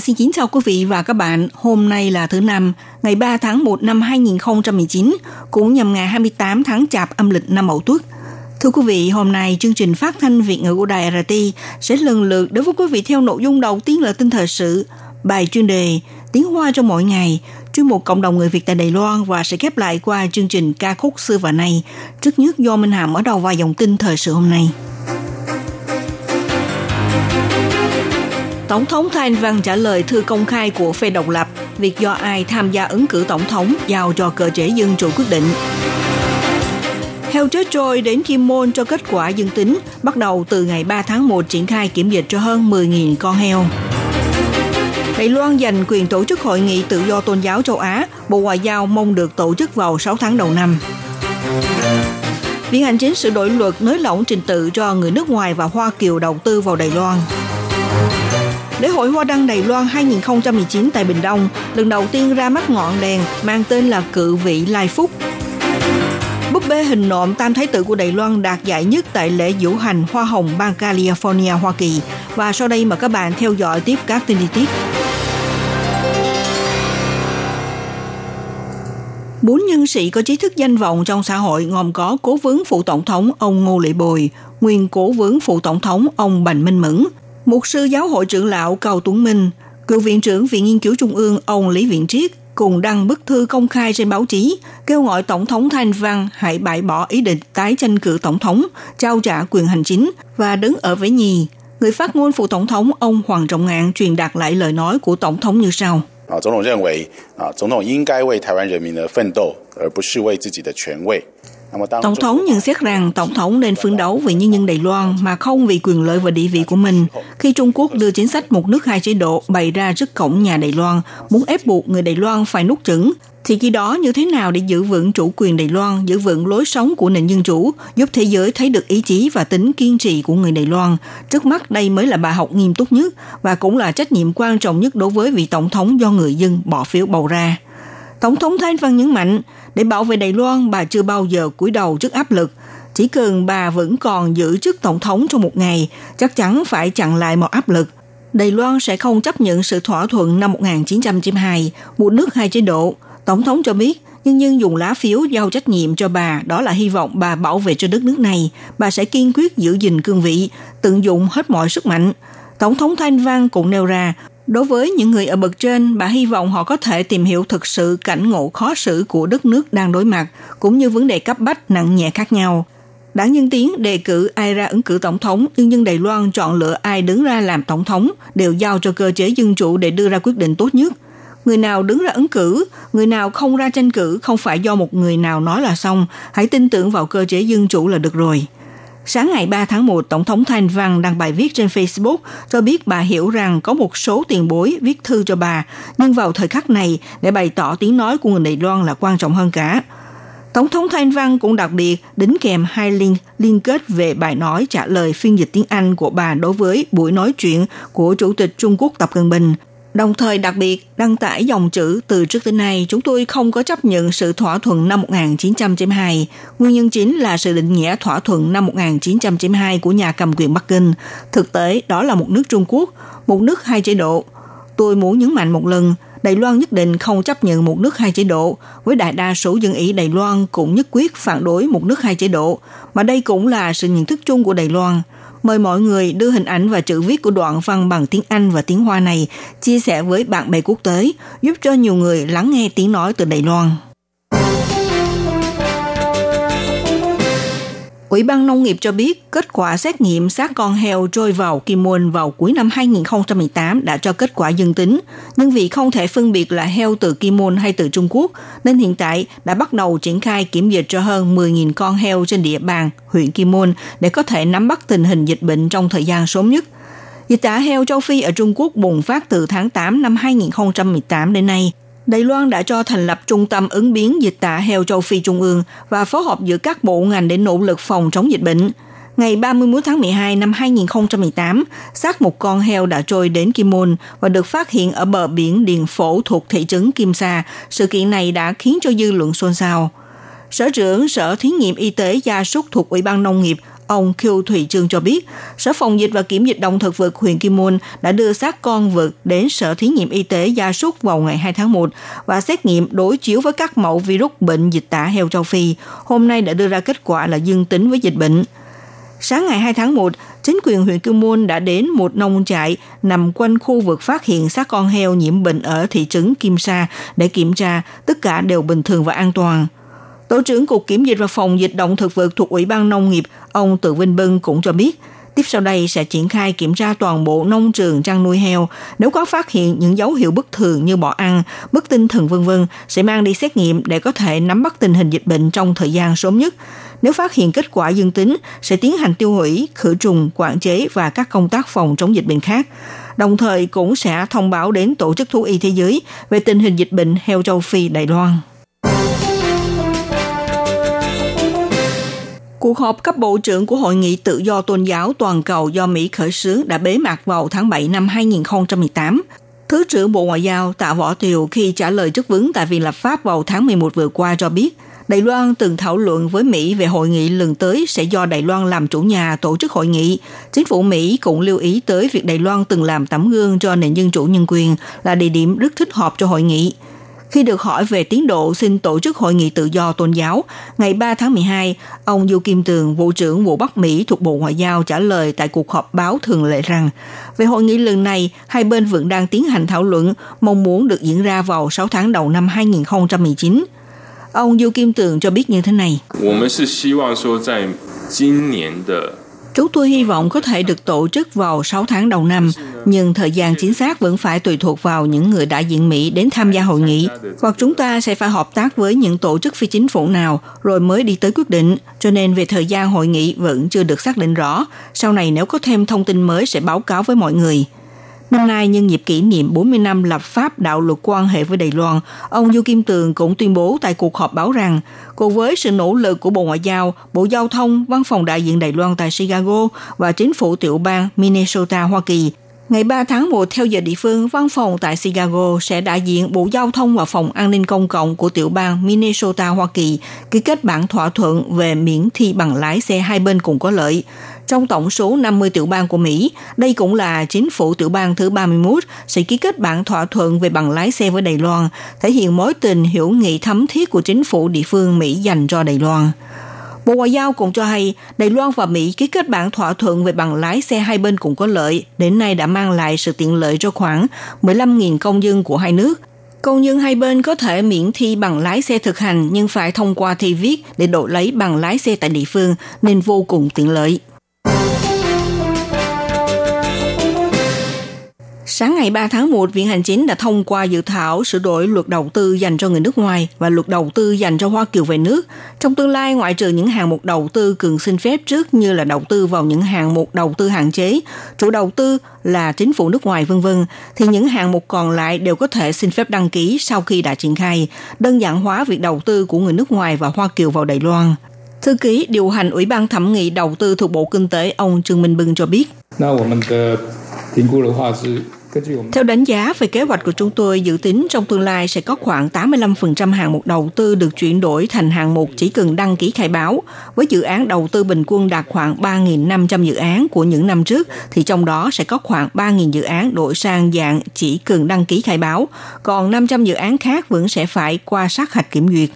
Xin kính chào quý vị và các bạn. Hôm nay là thứ năm, ngày 3 tháng 1 năm 2019, cũng nhằm ngày 28 tháng Chạp âm lịch năm Mậu Tuất. Thưa quý vị, hôm nay chương trình phát thanh Việt ngữ của Đài RT sẽ lần lượt đối với quý vị theo nội dung đầu tiên là tin thời sự, bài chuyên đề, tiếng hoa cho mỗi ngày, chuyên mục cộng đồng người Việt tại Đài Loan và sẽ khép lại qua chương trình ca khúc xưa và nay. Trước nhất do Minh Hàm mở đầu vài dòng tin thời sự hôm nay. Tổng thống Thanh Văn trả lời thư công khai của phe độc lập, việc do ai tham gia ứng cử tổng thống giao cho cơ chế dân chủ quyết định. Heo chết trôi đến Kim Môn cho kết quả dương tính, bắt đầu từ ngày 3 tháng 1 triển khai kiểm dịch cho hơn 10.000 con heo. Đài Loan giành quyền tổ chức hội nghị tự do tôn giáo châu Á, Bộ Ngoại giao mong được tổ chức vào 6 tháng đầu năm. Viện Hành chính sửa đổi luật nới lỏng trình tự cho người nước ngoài và Hoa Kiều đầu tư vào Đài Loan. Lễ hội Hoa Đăng Đài Loan 2019 tại Bình Đông lần đầu tiên ra mắt ngọn đèn mang tên là Cự vị Lai Phúc. Búp bê hình nộm Tam Thái tử của Đài Loan đạt giải nhất tại lễ diễu hành Hoa Hồng bang California, Hoa Kỳ. Và sau đây mời các bạn theo dõi tiếp các tin chi tiết. Bốn nhân sĩ có trí thức danh vọng trong xã hội gồm có cố vấn phụ tổng thống ông Ngô Lệ Bồi, nguyên cố vấn phụ tổng thống ông Bành Minh Mẫn, Mục sư giáo hội trưởng lão Cao Tuấn Minh, cựu viện trưởng Viện Nghiên cứu Trung ương ông Lý Viện Triết cùng đăng bức thư công khai trên báo chí kêu gọi Tổng thống Thanh Văn hãy bãi bỏ ý định tái tranh cử Tổng thống, trao trả quyền hành chính và đứng ở với nhì. Người phát ngôn phụ Tổng thống ông Hoàng Trọng Ngạn truyền đạt lại lời nói của Tổng thống như sau. 啊，总统认为啊，总统应该为台湾人民的奋斗，而不是为自己的权位。 Tổng thống nhận xét rằng Tổng thống nên phấn đấu vì nhân dân Đài Loan mà không vì quyền lợi và địa vị của mình. Khi Trung Quốc đưa chính sách một nước hai chế độ bày ra trước cổng nhà Đài Loan, muốn ép buộc người Đài Loan phải nuốt chững. thì khi đó như thế nào để giữ vững chủ quyền Đài Loan, giữ vững lối sống của nền dân chủ, giúp thế giới thấy được ý chí và tính kiên trì của người Đài Loan. Trước mắt đây mới là bài học nghiêm túc nhất và cũng là trách nhiệm quan trọng nhất đối với vị tổng thống do người dân bỏ phiếu bầu ra. Tổng thống Thanh Văn nhấn mạnh, để bảo vệ Đài Loan, bà chưa bao giờ cúi đầu trước áp lực. Chỉ cần bà vẫn còn giữ chức tổng thống trong một ngày, chắc chắn phải chặn lại mọi áp lực. Đài Loan sẽ không chấp nhận sự thỏa thuận năm 1992, một nước hai chế độ. Tổng thống cho biết, nhân dân dùng lá phiếu giao trách nhiệm cho bà, đó là hy vọng bà bảo vệ cho đất nước này. Bà sẽ kiên quyết giữ gìn cương vị, tận dụng hết mọi sức mạnh. Tổng thống Thanh Văn cũng nêu ra, Đối với những người ở bậc trên, bà hy vọng họ có thể tìm hiểu thực sự cảnh ngộ khó xử của đất nước đang đối mặt, cũng như vấn đề cấp bách nặng nhẹ khác nhau. Đảng Nhân Tiến đề cử ai ra ứng cử tổng thống, nhưng dân Đài Loan chọn lựa ai đứng ra làm tổng thống đều giao cho cơ chế dân chủ để đưa ra quyết định tốt nhất. Người nào đứng ra ứng cử, người nào không ra tranh cử không phải do một người nào nói là xong, hãy tin tưởng vào cơ chế dân chủ là được rồi. Sáng ngày 3 tháng 1, Tổng thống Thanh Văn đăng bài viết trên Facebook cho biết bà hiểu rằng có một số tiền bối viết thư cho bà, nhưng vào thời khắc này để bày tỏ tiếng nói của người Đài Loan là quan trọng hơn cả. Tổng thống Thanh Văn cũng đặc biệt đính kèm hai link liên kết về bài nói trả lời phiên dịch tiếng Anh của bà đối với buổi nói chuyện của Chủ tịch Trung Quốc Tập Cận Bình Đồng thời đặc biệt đăng tải dòng chữ từ trước tới nay chúng tôi không có chấp nhận sự thỏa thuận năm 1992. Nguyên nhân chính là sự định nghĩa thỏa thuận năm 1992 của nhà cầm quyền Bắc Kinh. Thực tế đó là một nước Trung Quốc, một nước hai chế độ. Tôi muốn nhấn mạnh một lần, Đài Loan nhất định không chấp nhận một nước hai chế độ, với đại đa số dân Ý Đài Loan cũng nhất quyết phản đối một nước hai chế độ, mà đây cũng là sự nhận thức chung của Đài Loan mời mọi người đưa hình ảnh và chữ viết của đoạn văn bằng tiếng Anh và tiếng Hoa này chia sẻ với bạn bè quốc tế, giúp cho nhiều người lắng nghe tiếng nói từ Đài Loan. Ủy ban Nông nghiệp cho biết kết quả xét nghiệm xác con heo trôi vào Kim Môn vào cuối năm 2018 đã cho kết quả dương tính, nhưng vì không thể phân biệt là heo từ Kim Môn hay từ Trung Quốc, nên hiện tại đã bắt đầu triển khai kiểm dịch cho hơn 10.000 con heo trên địa bàn huyện Kim Môn để có thể nắm bắt tình hình dịch bệnh trong thời gian sớm nhất. Dịch tả heo châu Phi ở Trung Quốc bùng phát từ tháng 8 năm 2018 đến nay. Đài Loan đã cho thành lập Trung tâm ứng biến dịch tả heo châu Phi Trung ương và phối hợp giữa các bộ ngành để nỗ lực phòng chống dịch bệnh. Ngày 31 tháng 12 năm 2018, xác một con heo đã trôi đến Kim Môn và được phát hiện ở bờ biển Điền Phổ thuộc thị trấn Kim Sa. Sự kiện này đã khiến cho dư luận xôn xao. Sở trưởng Sở Thí nghiệm Y tế Gia súc thuộc Ủy ban Nông nghiệp Ông Kiều Thủy Trương cho biết, Sở Phòng dịch và Kiểm dịch động thực vật huyện Kim Môn đã đưa xác con vật đến Sở Thí nghiệm Y tế Gia súc vào ngày 2 tháng 1 và xét nghiệm đối chiếu với các mẫu virus bệnh dịch tả heo châu Phi. Hôm nay đã đưa ra kết quả là dương tính với dịch bệnh. Sáng ngày 2 tháng 1, chính quyền huyện Kim Môn đã đến một nông trại nằm quanh khu vực phát hiện xác con heo nhiễm bệnh ở thị trấn Kim Sa để kiểm tra, tất cả đều bình thường và an toàn. Tổ trưởng Cục Kiểm dịch và Phòng dịch động thực vật thuộc Ủy ban Nông nghiệp, ông Tự Vinh Bân cũng cho biết, tiếp sau đây sẽ triển khai kiểm tra toàn bộ nông trường chăn nuôi heo. Nếu có phát hiện những dấu hiệu bất thường như bỏ ăn, mất tinh thần vân vân sẽ mang đi xét nghiệm để có thể nắm bắt tình hình dịch bệnh trong thời gian sớm nhất. Nếu phát hiện kết quả dương tính, sẽ tiến hành tiêu hủy, khử trùng, quản chế và các công tác phòng chống dịch bệnh khác. Đồng thời cũng sẽ thông báo đến Tổ chức Thú y Thế giới về tình hình dịch bệnh heo châu Phi Đài Loan. Cuộc họp cấp bộ trưởng của Hội nghị Tự do Tôn giáo Toàn cầu do Mỹ khởi xướng đã bế mạc vào tháng 7 năm 2018. Thứ trưởng Bộ Ngoại giao Tạ Võ Tiều khi trả lời chất vấn tại Viện Lập pháp vào tháng 11 vừa qua cho biết, Đài Loan từng thảo luận với Mỹ về hội nghị lần tới sẽ do Đài Loan làm chủ nhà tổ chức hội nghị. Chính phủ Mỹ cũng lưu ý tới việc Đài Loan từng làm tấm gương cho nền dân chủ nhân quyền là địa điểm rất thích hợp cho hội nghị. Khi được hỏi về tiến độ xin tổ chức hội nghị tự do tôn giáo, ngày 3 tháng 12, ông Du Kim Tường, Vụ trưởng Vụ Bắc Mỹ thuộc Bộ Ngoại giao trả lời tại cuộc họp báo thường lệ rằng, về hội nghị lần này, hai bên vẫn đang tiến hành thảo luận, mong muốn được diễn ra vào 6 tháng đầu năm 2019. Ông Du Kim Tường cho biết như thế này. Chúng tôi hy vọng có thể được tổ chức vào 6 tháng đầu năm, nhưng thời gian chính xác vẫn phải tùy thuộc vào những người đại diện Mỹ đến tham gia hội nghị, hoặc chúng ta sẽ phải hợp tác với những tổ chức phi chính phủ nào rồi mới đi tới quyết định, cho nên về thời gian hội nghị vẫn chưa được xác định rõ. Sau này nếu có thêm thông tin mới sẽ báo cáo với mọi người. Năm nay, nhân dịp kỷ niệm 40 năm lập pháp đạo luật quan hệ với Đài Loan, ông Du Kim Tường cũng tuyên bố tại cuộc họp báo rằng, cùng với sự nỗ lực của Bộ Ngoại giao, Bộ Giao thông, Văn phòng đại diện Đài Loan tại Chicago và chính phủ tiểu bang Minnesota, Hoa Kỳ, Ngày 3 tháng 1 theo giờ địa phương, văn phòng tại Chicago sẽ đại diện Bộ Giao thông và Phòng An ninh Công cộng của tiểu bang Minnesota, Hoa Kỳ ký kết bản thỏa thuận về miễn thi bằng lái xe hai bên cùng có lợi. Trong tổng số 50 tiểu bang của Mỹ, đây cũng là chính phủ tiểu bang thứ 31 sẽ ký kết bản thỏa thuận về bằng lái xe với Đài Loan, thể hiện mối tình hiểu nghị thấm thiết của chính phủ địa phương Mỹ dành cho Đài Loan. Bộ Ngoại giao cũng cho hay Đài Loan và Mỹ ký kết bản thỏa thuận về bằng lái xe hai bên cùng có lợi, đến nay đã mang lại sự tiện lợi cho khoảng 15.000 công dân của hai nước. Công nhân hai bên có thể miễn thi bằng lái xe thực hành nhưng phải thông qua thi viết để đổi lấy bằng lái xe tại địa phương nên vô cùng tiện lợi. Sáng ngày 3 tháng 1, Viện Hành Chính đã thông qua dự thảo sửa đổi luật đầu tư dành cho người nước ngoài và luật đầu tư dành cho Hoa Kiều về nước. Trong tương lai, ngoại trừ những hạng mục đầu tư cần xin phép trước như là đầu tư vào những hạng mục đầu tư hạn chế, chủ đầu tư là chính phủ nước ngoài vân vân, thì những hạng mục còn lại đều có thể xin phép đăng ký sau khi đã triển khai, đơn giản hóa việc đầu tư của người nước ngoài và Hoa Kiều vào Đài Loan. Thư ký điều hành Ủy ban thẩm nghị đầu tư thuộc Bộ Kinh tế ông Trương Minh Bưng cho biết. Theo đánh giá về kế hoạch của chúng tôi, dự tính trong tương lai sẽ có khoảng 85% hàng mục đầu tư được chuyển đổi thành hàng mục chỉ cần đăng ký khai báo. Với dự án đầu tư bình quân đạt khoảng 3.500 dự án của những năm trước, thì trong đó sẽ có khoảng 3.000 dự án đổi sang dạng chỉ cần đăng ký khai báo, còn 500 dự án khác vẫn sẽ phải qua sát hạch kiểm duyệt.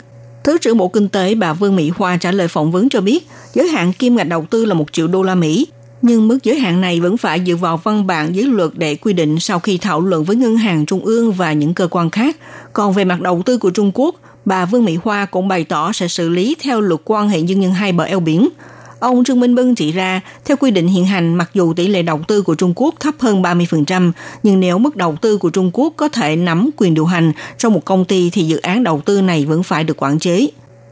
Thứ trưởng Bộ Kinh tế bà Vương Mỹ Hoa trả lời phỏng vấn cho biết, giới hạn kim ngạch đầu tư là 1 triệu đô la Mỹ, nhưng mức giới hạn này vẫn phải dựa vào văn bản dưới luật để quy định sau khi thảo luận với ngân hàng trung ương và những cơ quan khác. Còn về mặt đầu tư của Trung Quốc, bà Vương Mỹ Hoa cũng bày tỏ sẽ xử lý theo luật quan hệ nhân nhân hai bờ eo biển. Ông Trương Minh Bân chỉ ra, theo quy định hiện hành, mặc dù tỷ lệ đầu tư của Trung Quốc thấp hơn 30%, nhưng nếu mức đầu tư của Trung Quốc có thể nắm quyền điều hành trong một công ty thì dự án đầu tư này vẫn phải được quản chế.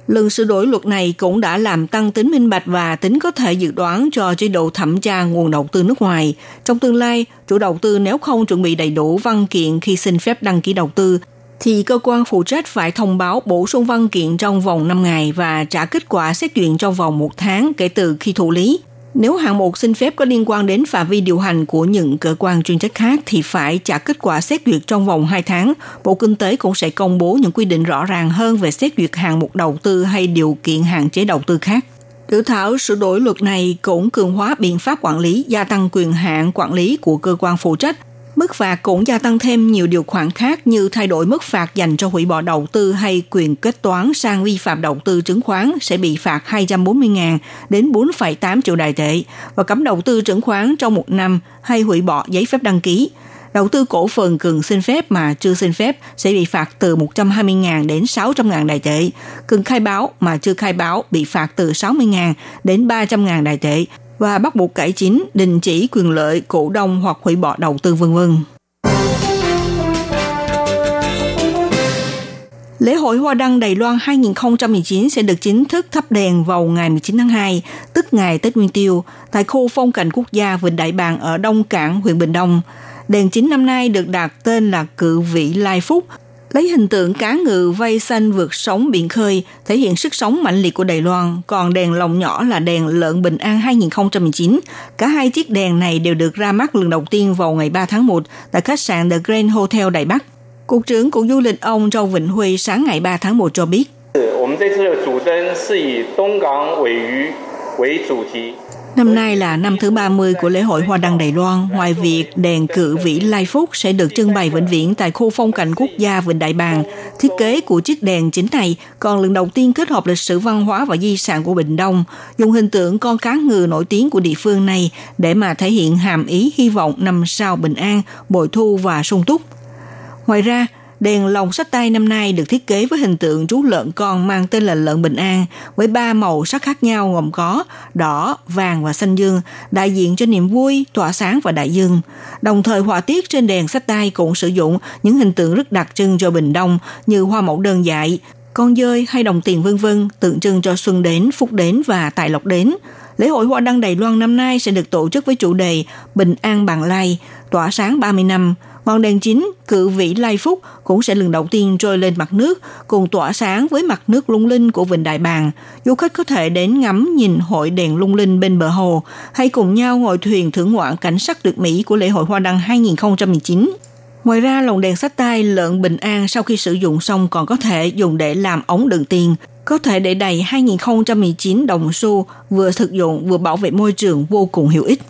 Lần sửa đổi luật này cũng đã làm tăng tính minh bạch và tính có thể dự đoán cho chế độ thẩm tra nguồn đầu tư nước ngoài. Trong tương lai, chủ đầu tư nếu không chuẩn bị đầy đủ văn kiện khi xin phép đăng ký đầu tư, thì cơ quan phụ trách phải thông báo bổ sung văn kiện trong vòng 5 ngày và trả kết quả xét duyệt trong vòng một tháng kể từ khi thụ lý. Nếu hạng mục xin phép có liên quan đến phạm vi điều hành của những cơ quan chuyên trách khác thì phải trả kết quả xét duyệt trong vòng 2 tháng. Bộ Kinh tế cũng sẽ công bố những quy định rõ ràng hơn về xét duyệt hạng mục đầu tư hay điều kiện hạn chế đầu tư khác. Dự thảo sửa đổi luật này cũng cường hóa biện pháp quản lý, gia tăng quyền hạn quản lý của cơ quan phụ trách, Mức phạt cũng gia tăng thêm nhiều điều khoản khác như thay đổi mức phạt dành cho hủy bỏ đầu tư hay quyền kết toán sang vi phạm đầu tư chứng khoán sẽ bị phạt 240.000 đến 4,8 triệu đài tệ và cấm đầu tư chứng khoán trong một năm hay hủy bỏ giấy phép đăng ký. Đầu tư cổ phần cần xin phép mà chưa xin phép sẽ bị phạt từ 120.000 đến 600.000 đài tệ. Cần khai báo mà chưa khai báo bị phạt từ 60.000 đến 300.000 đài tệ và bắt buộc cải chính, đình chỉ quyền lợi cổ đông hoặc hủy bỏ đầu tư vân vân. Lễ hội Hoa Đăng Đài Loan 2019 sẽ được chính thức thắp đèn vào ngày 19 tháng 2, tức ngày Tết Nguyên Tiêu, tại khu phong cảnh quốc gia Vịnh Đại Bàng ở Đông Cảng, huyện Bình Đông. Đèn chính năm nay được đặt tên là Cự Vĩ Lai Phúc, lấy hình tượng cá ngừ vây xanh vượt sóng biển khơi, thể hiện sức sống mạnh liệt của Đài Loan, còn đèn lồng nhỏ là đèn lợn bình an 2019. Cả hai chiếc đèn này đều được ra mắt lần đầu tiên vào ngày 3 tháng 1 tại khách sạn The Grand Hotel Đài Bắc. Cục trưởng Cục Du lịch ông Châu Vĩnh Huy sáng ngày 3 tháng 1 cho biết. Năm nay là năm thứ 30 của lễ hội Hoa Đăng Đài Loan. Ngoài việc đèn cự vĩ Lai Phúc sẽ được trưng bày vĩnh viễn tại khu phong cảnh quốc gia Vịnh Đại Bàng, thiết kế của chiếc đèn chính này còn lần đầu tiên kết hợp lịch sử văn hóa và di sản của Bình Đông, dùng hình tượng con cá ngừ nổi tiếng của địa phương này để mà thể hiện hàm ý hy vọng năm sau bình an, bội thu và sung túc. Ngoài ra, Đèn lồng sách tay năm nay được thiết kế với hình tượng chú lợn con mang tên là lợn bình an, với ba màu sắc khác nhau gồm có đỏ, vàng và xanh dương, đại diện cho niềm vui, tỏa sáng và đại dương. Đồng thời họa tiết trên đèn sách tay cũng sử dụng những hình tượng rất đặc trưng cho Bình Đông như hoa mẫu đơn dại, con dơi hay đồng tiền vân vân tượng trưng cho xuân đến, phúc đến và tài lộc đến. Lễ hội Hoa Đăng Đài Loan năm nay sẽ được tổ chức với chủ đề Bình An Bằng Lai, tỏa sáng 30 năm – Ngọn đèn chính cự vĩ Lai Phúc cũng sẽ lần đầu tiên trôi lên mặt nước, cùng tỏa sáng với mặt nước lung linh của Vịnh Đại Bàng. Du khách có thể đến ngắm nhìn hội đèn lung linh bên bờ hồ, hay cùng nhau ngồi thuyền thưởng ngoạn cảnh sắc tuyệt mỹ của lễ hội Hoa Đăng 2019. Ngoài ra, lồng đèn sách tay lợn bình an sau khi sử dụng xong còn có thể dùng để làm ống đựng tiền, có thể để đầy 2019 đồng xu, vừa thực dụng vừa bảo vệ môi trường vô cùng hữu ích.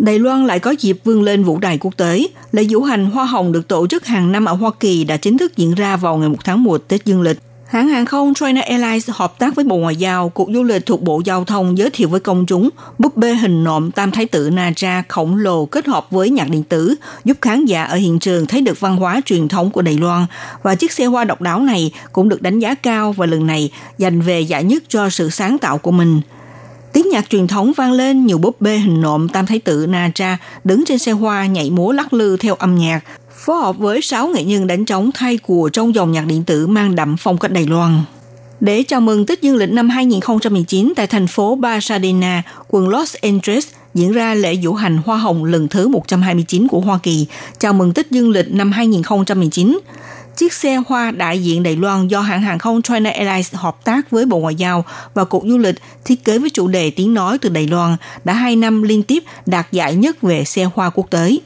Đài Loan lại có dịp vươn lên vũ đài quốc tế. Lễ diễu hành Hoa Hồng được tổ chức hàng năm ở Hoa Kỳ đã chính thức diễn ra vào ngày 1 tháng 1 Tết Dương lịch. Hãng hàng không China Airlines hợp tác với Bộ Ngoại giao, Cục Du lịch thuộc Bộ Giao thông giới thiệu với công chúng búp bê hình nộm Tam Thái tử Naja khổng lồ kết hợp với nhạc điện tử, giúp khán giả ở hiện trường thấy được văn hóa truyền thống của Đài Loan. Và chiếc xe hoa độc đáo này cũng được đánh giá cao và lần này giành về giải nhất cho sự sáng tạo của mình – Tiếng nhạc truyền thống vang lên nhiều búp bê hình nộm tam thái tử Naja đứng trên xe hoa nhảy múa lắc lư theo âm nhạc, phối hợp với 6 nghệ nhân đánh trống thay của trong dòng nhạc điện tử mang đậm phong cách Đài Loan. Để chào mừng Tết Dương lịch năm 2019 tại thành phố Pasadena, quận Los Angeles, diễn ra lễ diễu hành Hoa Hồng lần thứ 129 của Hoa Kỳ, chào mừng Tết Dương lịch năm 2019 chiếc xe hoa đại diện Đài Loan do hãng hàng không China Airlines hợp tác với Bộ Ngoại giao và Cục Du lịch thiết kế với chủ đề tiếng nói từ Đài Loan đã hai năm liên tiếp đạt giải nhất về xe hoa quốc tế.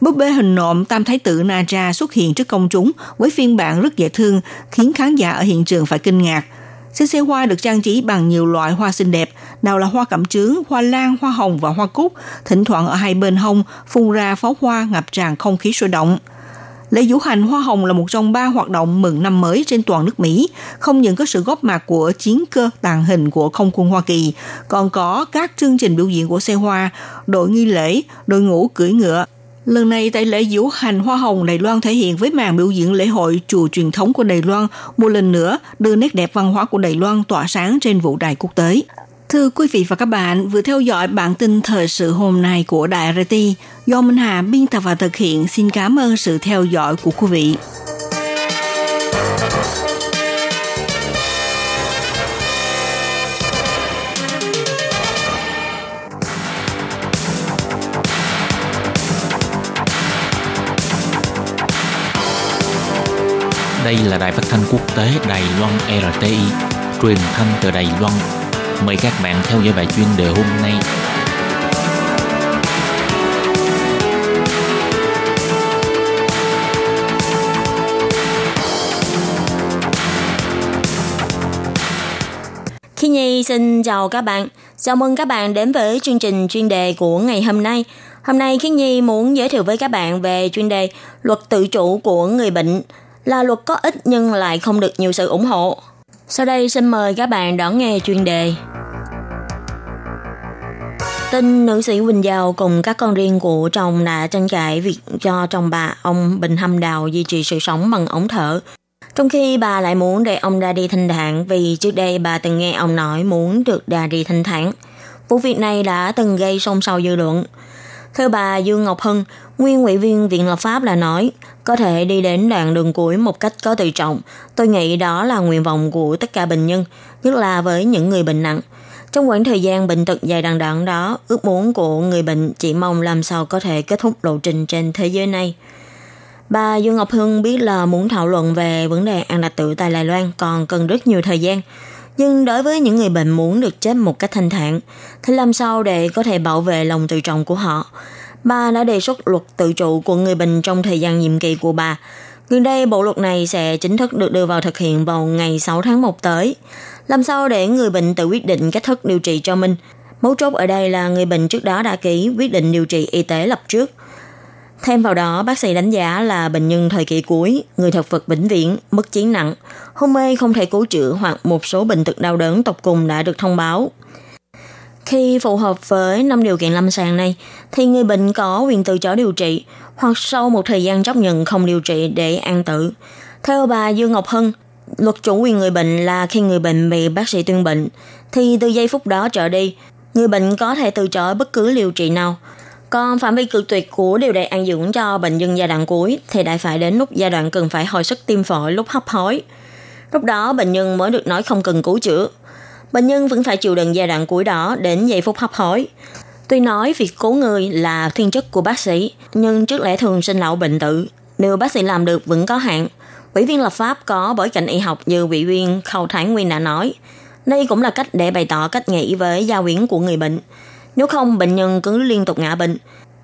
Búp bê hình nộm Tam Thái tử Naja xuất hiện trước công chúng với phiên bản rất dễ thương, khiến khán giả ở hiện trường phải kinh ngạc. Xe xe hoa được trang trí bằng nhiều loại hoa xinh đẹp, nào là hoa cẩm trướng, hoa lan, hoa hồng và hoa cúc. Thỉnh thoảng ở hai bên hông phun ra pháo hoa ngập tràn không khí sôi động. Lễ diễu hành Hoa Hồng là một trong ba hoạt động mừng năm mới trên toàn nước Mỹ, không những có sự góp mặt của chiến cơ tàng hình của không quân Hoa Kỳ, còn có các chương trình biểu diễn của xe hoa, đội nghi lễ, đội ngũ cưỡi ngựa, Lần này tại lễ diễu hành Hoa Hồng Đài Loan thể hiện với màn biểu diễn lễ hội chùa truyền thống của Đài Loan, một lần nữa đưa nét đẹp văn hóa của Đài Loan tỏa sáng trên vũ đài quốc tế. Thưa quý vị và các bạn, vừa theo dõi bản tin thời sự hôm nay của Đài RT do Minh Hà biên tập và thực hiện. Xin cảm ơn sự theo dõi của quý vị. Đây là đài phát thanh quốc tế Đài Loan RTI, truyền thanh từ Đài Loan Mời các bạn theo dõi bài chuyên đề hôm nay. Khi Nhi xin chào các bạn. Chào mừng các bạn đến với chương trình chuyên đề của ngày hôm nay. Hôm nay Khiết Nhi muốn giới thiệu với các bạn về chuyên đề luật tự chủ của người bệnh là luật có ích nhưng lại không được nhiều sự ủng hộ. Sau đây xin mời các bạn đón nghe chuyên đề. Tin nữ sĩ Quỳnh Giao cùng các con riêng của chồng đã tranh cãi việc cho chồng bà ông Bình Hâm Đào duy trì sự sống bằng ống thở. Trong khi bà lại muốn để ông ra đi thanh thản vì trước đây bà từng nghe ông nói muốn được ra đi thanh thản. Vụ việc này đã từng gây xôn xao dư luận. Theo bà Dương Ngọc Hân, nguyên ủy viên Viện Lập pháp là nói, có thể đi đến đoạn đường cuối một cách có tự trọng. Tôi nghĩ đó là nguyện vọng của tất cả bệnh nhân, nhất là với những người bệnh nặng. Trong khoảng thời gian bệnh tật dài đằng đẵng đó, ước muốn của người bệnh chỉ mong làm sao có thể kết thúc lộ trình trên thế giới này. Bà Dương Ngọc Hưng biết là muốn thảo luận về vấn đề an đặc tự tại Đài Loan còn cần rất nhiều thời gian. Nhưng đối với những người bệnh muốn được chết một cách thanh thản, thì làm sao để có thể bảo vệ lòng tự trọng của họ? Bà đã đề xuất luật tự chủ của người bệnh trong thời gian nhiệm kỳ của bà. Gần đây, bộ luật này sẽ chính thức được đưa vào thực hiện vào ngày 6 tháng 1 tới. Làm sao để người bệnh tự quyết định cách thức điều trị cho mình? Mấu chốt ở đây là người bệnh trước đó đã ký quyết định điều trị y tế lập trước. Thêm vào đó, bác sĩ đánh giá là bệnh nhân thời kỳ cuối, người thực vật vĩnh viễn, mất chiến nặng, hôn mê không thể cứu chữa hoặc một số bệnh tật đau đớn tộc cùng đã được thông báo. Khi phù hợp với năm điều kiện lâm sàng này, thì người bệnh có quyền từ chối điều trị hoặc sau một thời gian chấp nhận không điều trị để an tử. Theo bà Dương Ngọc Hân, luật chủ quyền người bệnh là khi người bệnh bị bác sĩ tuyên bệnh, thì từ giây phút đó trở đi, người bệnh có thể từ chối bất cứ liệu trị nào. Còn phạm vi cự tuyệt của điều trị an dưỡng cho bệnh nhân giai đoạn cuối thì đã phải đến lúc giai đoạn cần phải hồi sức tim phổi lúc hấp hối. Lúc đó bệnh nhân mới được nói không cần cứu chữa. Bệnh nhân vẫn phải chịu đựng giai đoạn cuối đó đến giây phút hấp hối. Tuy nói việc cứu người là thiên chức của bác sĩ, nhưng trước lẽ thường sinh lão bệnh tử, nếu bác sĩ làm được vẫn có hạn. Ủy viên lập pháp có bối cảnh y học như vị viên Khâu Thái Nguyên đã nói. Đây cũng là cách để bày tỏ cách nghĩ với gia quyến của người bệnh. Nếu không, bệnh nhân cứ liên tục ngã bệnh.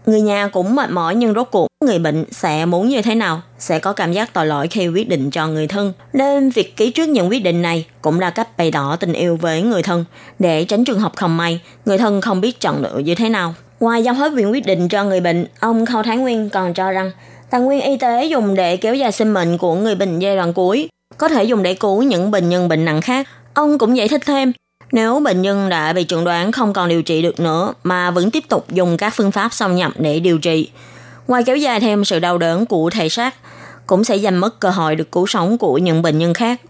Người nhà cũng mệt mỏi nhưng rốt cuộc người bệnh sẽ muốn như thế nào, sẽ có cảm giác tội lỗi khi quyết định cho người thân. Nên việc ký trước những quyết định này cũng là cách bày tỏ tình yêu với người thân, để tránh trường hợp không may, người thân không biết chọn lựa như thế nào. Ngoài giao hết quyền quyết định cho người bệnh, ông Khâu Thái Nguyên còn cho rằng tài nguyên y tế dùng để kéo dài sinh mệnh của người bệnh giai đoạn cuối, có thể dùng để cứu những bệnh nhân bệnh nặng khác. Ông cũng giải thích thêm, nếu bệnh nhân đã bị chẩn đoán không còn điều trị được nữa mà vẫn tiếp tục dùng các phương pháp xâm nhập để điều trị, ngoài kéo dài thêm sự đau đớn của thể xác, cũng sẽ giành mất cơ hội được cứu sống của những bệnh nhân khác.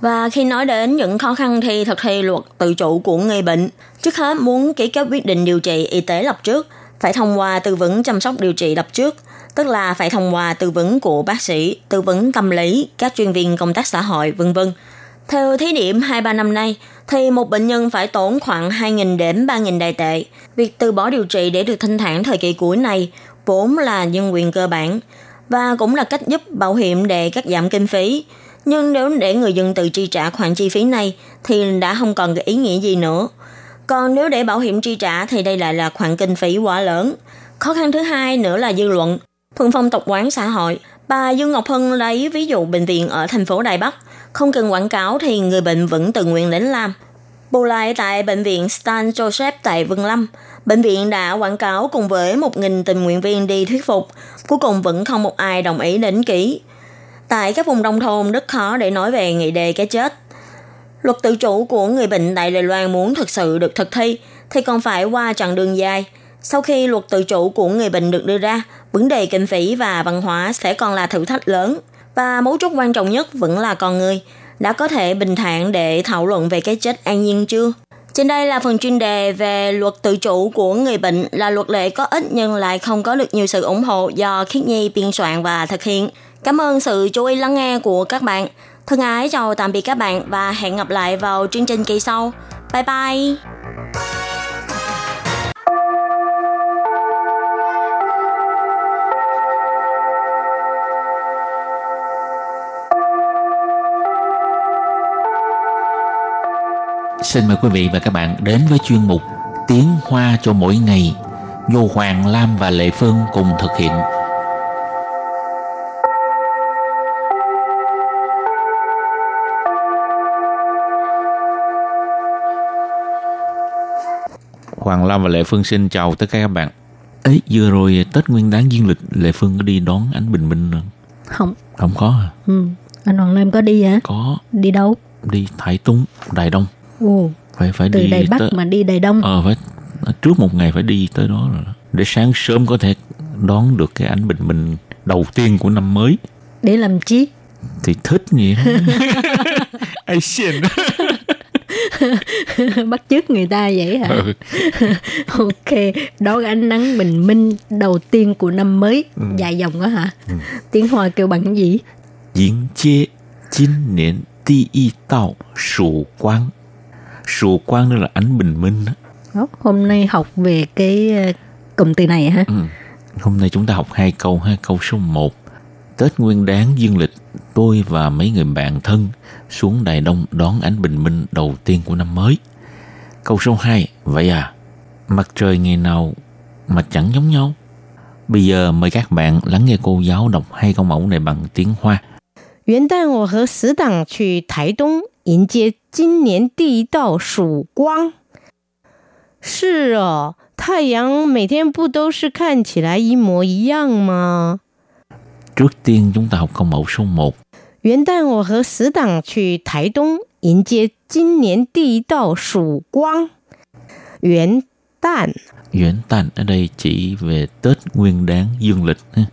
Và khi nói đến những khó khăn thì thực thi luật tự chủ của người bệnh, trước hết muốn ký kết quyết định điều trị y tế lập trước, phải thông qua tư vấn chăm sóc điều trị lập trước, tức là phải thông qua tư vấn của bác sĩ, tư vấn tâm lý, các chuyên viên công tác xã hội, vân vân. Theo thí điểm 2-3 năm nay, thì một bệnh nhân phải tốn khoảng 2.000 đến 3.000 đại tệ. Việc từ bỏ điều trị để được thanh thản thời kỳ cuối này vốn là nhân quyền cơ bản và cũng là cách giúp bảo hiểm để cắt giảm kinh phí. Nhưng nếu để người dân tự chi trả khoản chi phí này thì đã không còn cái ý nghĩa gì nữa. Còn nếu để bảo hiểm chi trả thì đây lại là khoản kinh phí quá lớn. Khó khăn thứ hai nữa là dư luận. Thuần phong tộc quán xã hội. Bà Dương Ngọc Hân lấy ví dụ bệnh viện ở thành phố Đài Bắc. Không cần quảng cáo thì người bệnh vẫn tự nguyện đến làm. Bù lại tại bệnh viện Stan Joseph tại Vân Lâm, bệnh viện đã quảng cáo cùng với 1.000 tình nguyện viên đi thuyết phục. Cuối cùng vẫn không một ai đồng ý đến ký. Tại các vùng nông thôn rất khó để nói về nghị đề cái chết. Luật tự chủ của người bệnh tại Đài Loan muốn thực sự được thực thi thì còn phải qua chặng đường dài. Sau khi luật tự chủ của người bệnh được đưa ra, vấn đề kinh phí và văn hóa sẽ còn là thử thách lớn. Và mấu chốt quan trọng nhất vẫn là con người. Đã có thể bình thản để thảo luận về cái chết an nhiên chưa? Trên đây là phần chuyên đề về luật tự chủ của người bệnh là luật lệ có ích nhưng lại không có được nhiều sự ủng hộ do Khiết Nhi, biên soạn và thực hiện. Cảm ơn sự chú ý lắng nghe của các bạn. Thân ái chào tạm biệt các bạn và hẹn gặp lại vào chương trình kỳ sau. Bye bye! Xin mời quý vị và các bạn đến với chuyên mục Tiếng Hoa cho mỗi ngày do Hoàng Lam và Lệ Phương cùng thực hiện. Hoàng Lam và Lệ Phương xin chào tất cả các bạn. Ấy vừa rồi Tết Nguyên đán dương lịch Lệ Phương có đi đón ánh bình minh không? Không. Không có hả? Ừ. Anh Hoàng Lam có đi hả? Có. Đi đâu? Đi Thái Túng, Đài Đông. Ồ, phải phải từ đi đầy bắc tới, mà đi đài đông. Ờ à, phải trước một ngày phải đi tới đó rồi. Để sáng sớm có thể đón được cái ánh bình minh đầu tiên của năm mới. Để làm chi? Thì thích nhỉ? Ai xiên bắt chước người ta vậy hả? Ừ. ok đó là ánh nắng bình minh đầu tiên của năm mới. Ừ. dài dòng đó hả? Ừ. tiếng hoa kêu bằng cái gì? Diễn chế chín niên ti y tao sủ quang 曙光 đó là ánh bình minh đó. Đó, hôm nay học về cái ờ, cụm từ này hả? Ừ. Hôm nay chúng ta học hai câu ha. Câu số 1. Tết Nguyên đán dương lịch, tôi và mấy người bạn thân xuống Đài Đông đón ánh bình minh đầu tiên của năm mới. Câu số 2. Vậy à, mặt trời ngày nào mà chẳng giống nhau. Bây giờ mời các bạn lắng nghe cô giáo đọc hai câu mẫu này bằng tiếng Hoa. 元旦，我和死党去台东迎接今年第一道曙光。是哦，太阳每天不都是看起来一模一样吗？ Trước tiên chúng ta học câu mẫu số 1. 元旦，我和死党去台东迎接今年第一道曙光。元旦， 元旦ở đây chỉ về Tết Nguyên đán dương lịch. ha.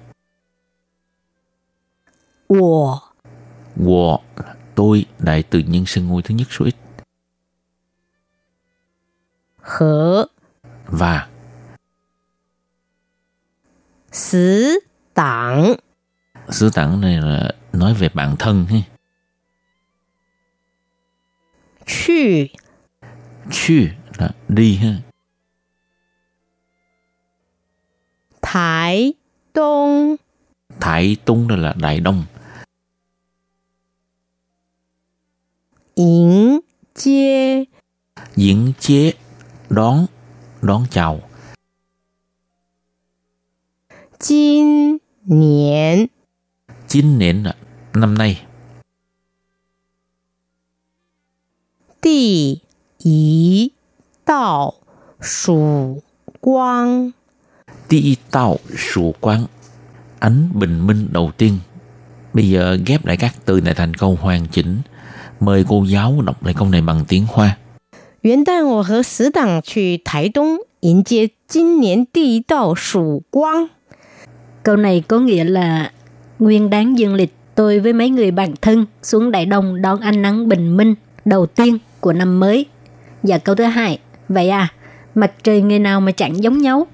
我 tôi đại từ nhân xưng ngôi thứ nhất số ít. Hở và Sứ tặng Sứ tặng này là nói về bản thân ha. Chư Chư là đi ha. Thái Đông Thái Đông là Đại Đông 迎接 Diễn chế đón, đón chào. 今年 Chín nền là năm nay. 第一道曙光。 Ti tao sù quang. Ánh bình minh đầu tiên. Bây giờ ghép lại các từ này thành câu hoàn chỉnh. Mời cô giáo đọc lại câu này bằng tiếng Hoa. 元旦，我和死党去台东迎接今年第一道曙光。 Câu này có nghĩa là nguyên đáng dương lịch tôi với mấy người bạn thân xuống Đại Đông đón ánh nắng bình minh đầu tiên của năm mới. Và câu thứ hai, vậy à, mặt trời ngày nào mà chẳng giống nhau?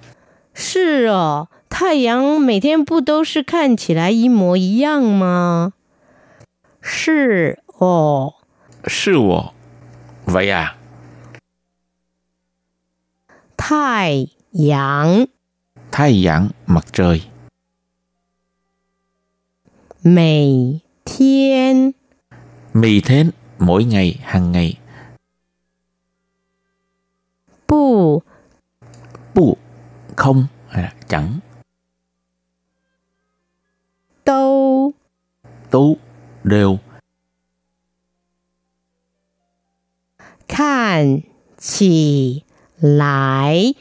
是哦，太阳每天不都是看起来一模一样吗？是哦， 是我。Vậy à? Thái giáng Thái giáng, mặt trời. Mì thiên mỗi ngày, hàng ngày. Bù Bù, không, à, chẳng. Đâu đều. 看起来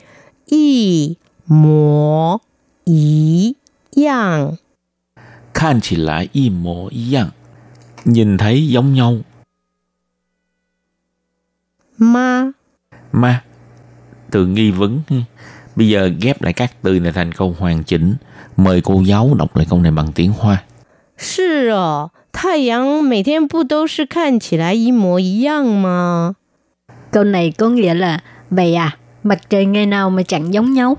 一模一样 Khan chỉ lại y mô y yang. Nhìn thấy giống nhau. 吗？ Mà, từ nghi vấn. ha. Bây giờ ghép lại các từ này thành câu hoàn chỉnh. Mời cô giáo đọc lại câu này bằng tiếng Hoa. 是哦，太阳每天不都是看起来一模一样吗？ Câu này có nghĩa là vậy à, mặt trời ngày nào mà chẳng giống nhau.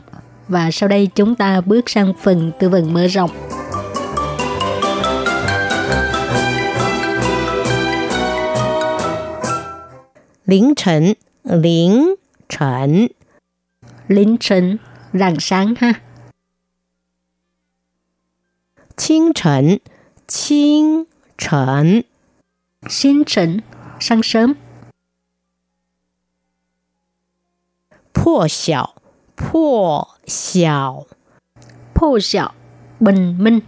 Và sau đây chúng ta bước sang phần tư vấn mở rộng. Lính trần, lính trần. Lính trần, rạng sáng ha. Chính trần, chính trần. Xin trần, sáng sớm. 破晓，破晓，破晓, bình minh.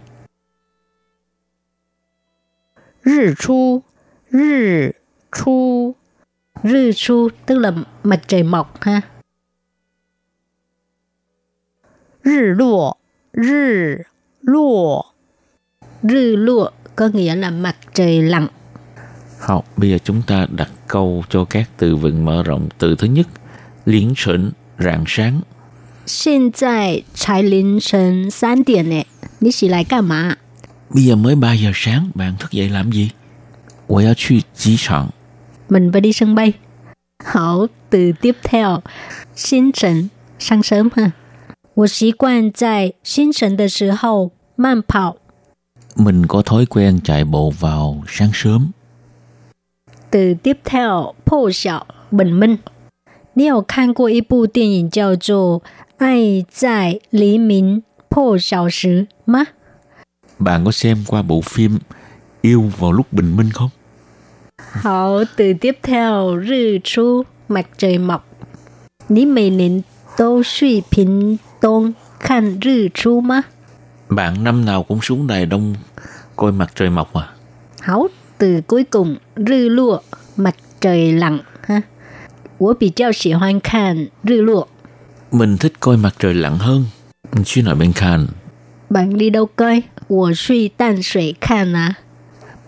日出，日出， Rư su tức là mặt trời mọc ha. 日落，日落， Rư lụa có nghĩa là mặt trời lặn. Học, bây giờ chúng ta đặt câu cho các từ vựng mở rộng. Từ thứ nhất, liễn sỉnh, rạng sáng. 现在才凌晨三点呢，你起来干嘛？ Bây giờ mới 3 giờ sáng, bạn thức dậy làm gì? 我要去机场. Mình phải đi sân bay. Hảo, từ tiếp theo, 清晨 sáng sớm ha. 我习惯在清晨的时候慢跑。 Mình có thói quen chạy bộ vào sáng sớm. từ tiếp theo 破晓 bình minh 你有看过一部电影叫做《爱在黎明破晓时》吗？ Bạn có xem qua bộ phim Yêu vào lúc bình minh không? hảo từ tiếp theo 日出 mặt trời mọc 你每年都去屏东看日出吗？ Bạn năm nào cũng xuống Đài Đông coi mặt trời mọc à? hảo từ cuối cùng 日落 mặt trời lặn ha 我比较喜欢看日落 Mình thích coi mặt trời lặn hơn. Mình suy nói bên Khan. bạn đi đâu coi 我去淡水看啊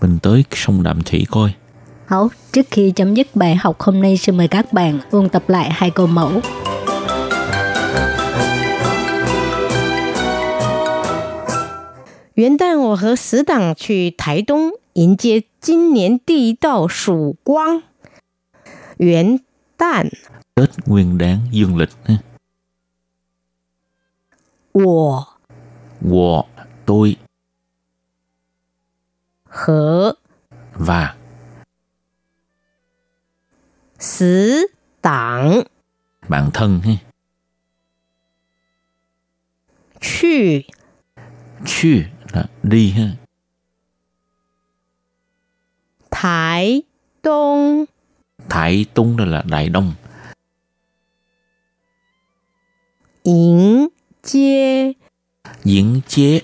Mình tới sông Đạm Thủy coi. Hảo, trước khi chấm dứt bài học hôm nay, xin mời các bạn ôn tập lại hai câu mẫu. 元旦我和死党去台东迎接今年第一道曙光。元 旦， Tết Nguyên đáng dương lịch. ha. 我 Wo, tôi 和 và 死党 bạn thân. ha. 去 Chu là đi. ha. 台东 Thái Tông là đại Đông. Yến chế Yến chế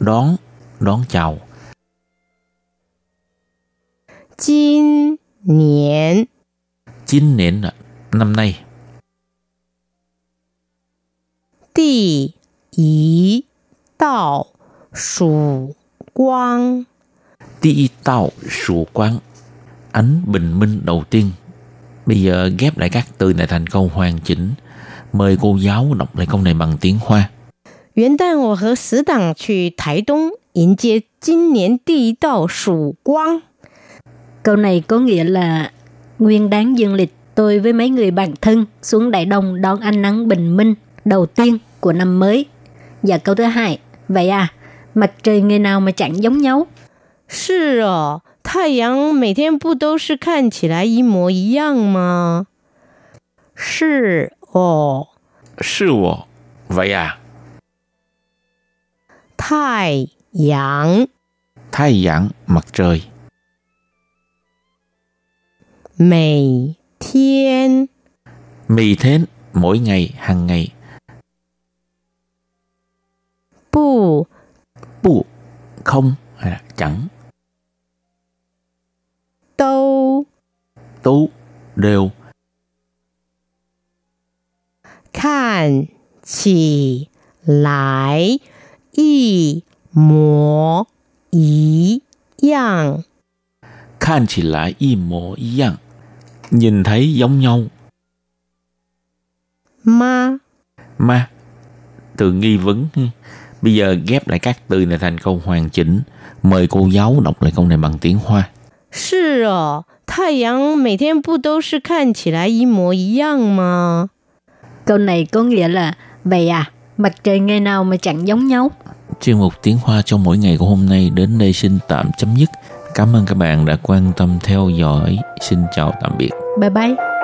đón đón chào. Chín niên Chín niên là năm nay. Tỷ ý đạo sủ quang Tỷ ý đạo sủ quang Ánh bình minh đầu tiên. Bây giờ ghép lại các từ này thành câu hoàn chỉnh. Mời cô giáo đọc lại câu này bằng tiếng Hoa. 元旦我和死党去台东迎接今年第一道曙光。 Câu này có nghĩa là Nguyên đáng dương lịch tôi với mấy người bạn thân xuống Đại Đông đón ánh nắng bình minh đầu tiên của năm mới. Và câu thứ hai, vậy à, mặt trời ngày nào mà chẳng giống nhau. 是哦， 太阳每天不都是看起来一模一样吗？是哦， Sư wo. Vậy à? 太阳 Thái giảng mặt trời. 每天 Mì thến mỗi ngày, hàng ngày. 不 Bu, không hay là chẳng. 都 Tú, đều. 看起来一模一样 Khan chỉ lại y mộ y yang. Nhìn thấy giống nhau. 吗？ Mà, từ nghi vấn. Bây giờ ghép lại các từ này thành câu hoàn chỉnh. Mời cô giáo đọc lại câu này bằng tiếng Hoa. 是哦，太阳每天不都是看起来一模一样吗？ Câu này có nghĩa là vậy à, mặt trời ngày nào mà chẳng giống nhau. Chuyên mục tiếng Hoa trong mỗi ngày của hôm nay đến đây xin tạm chấm dứt. Cảm ơn các bạn đã quan tâm theo dõi. Xin chào tạm biệt. Bye bye.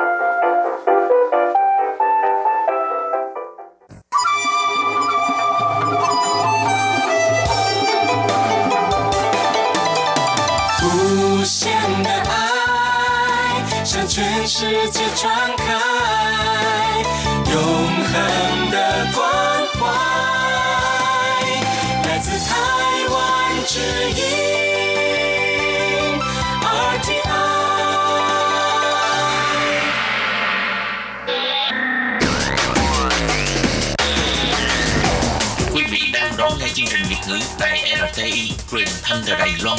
世界传开，永恒的关怀，来自台湾之音 RTI。Quý vị đang đón nghe chương trình Việt ngữ tại RTI truyền thanh từ Đài Loan.